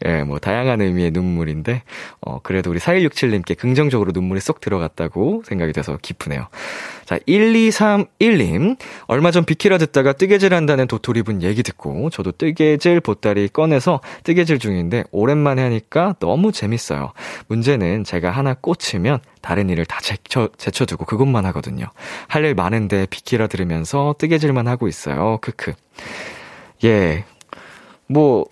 예, 뭐, 다양한 의미의 눈물인데, 어, 그래도 우리 4167님께 긍정적으로 눈물이 쏙 들어갔다고 생각이 돼서 기쁘네요. 자, 1231님. 얼마 전 비키라 듣다가 뜨개질 한다는 도토리 분 얘기 듣고, 저도 뜨개질 보따리 꺼내서 뜨개질 중인데, 오랜만에 하니까 너무 재밌어요. 문제는 제가 하나 꽂히면, 다른 일을 다 제쳐, 제쳐두고 그것만 하거든요. 할 일 많은데 비키라 들으면서 뜨개질만 하고 있어요. 크크. 예. 뭐,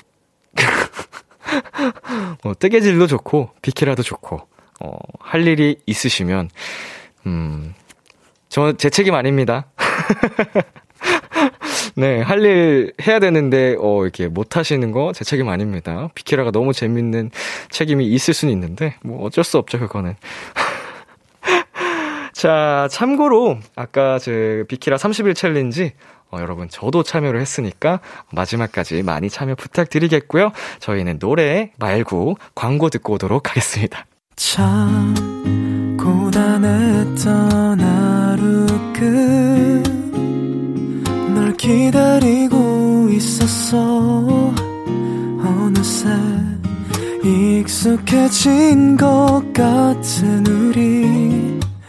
뭐, 뜨개질도 좋고, 비키라도 좋고, 어, 할 일이 있으시면, 음, 저, 제 책임 아닙니다. 네, 할 일 해야 되는데, 어, 이렇게 못 하시는 거 제 책임 아닙니다. 비키라가 너무 재밌는 책임이 있을 수는 있는데, 뭐 어쩔 수 없죠, 그거는. 자, 참고로, 아까 제 비키라 30일 챌린지, 어, 여러분, 저도 참여를 했으니까 마지막까지 많이 참여 부탁드리겠고요. 저희는 노래 말고 광고 듣고 오도록 하겠습니다. 참 고단했던 하루 끝널 기다리고 있었어 어느새 익숙해진 것 같은 우리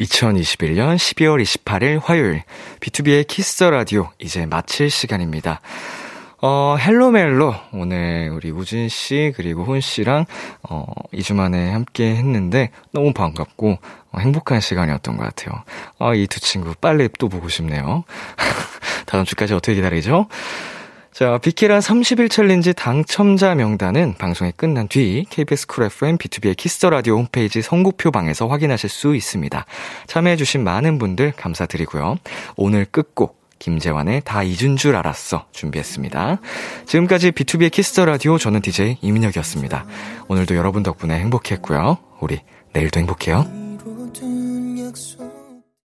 2021년 12월 28일 화요일 BTOB의 Kiss the Radio 이제 마칠 시간입니다. 어, 헬로멜로 오늘 우리 우진 씨 그리고 훈 씨랑 어, 2주 만에 함께 했는데 너무 반갑고 어, 행복한 시간이었던 것 같아요. 아, 이두 친구 빨리 또 보고 싶네요. 다음 주까지 어떻게 기다리죠? 자, 비키라 30일 챌린지 당첨자 명단은 방송이 끝난 뒤 KBS 쿨 FM B2B의 키스터 라디오 홈페이지 선곡표 방에서 확인하실 수 있습니다. 참여해주신 많은 분들 감사드리고요. 오늘 끝곡 김재환의 다 잊은 줄 알았어 준비했습니다. 지금까지 B2B의 키스터 라디오 저는 DJ 이민혁이었습니다. 오늘도 여러분 덕분에 행복했고요. 우리 내일도 행복해요.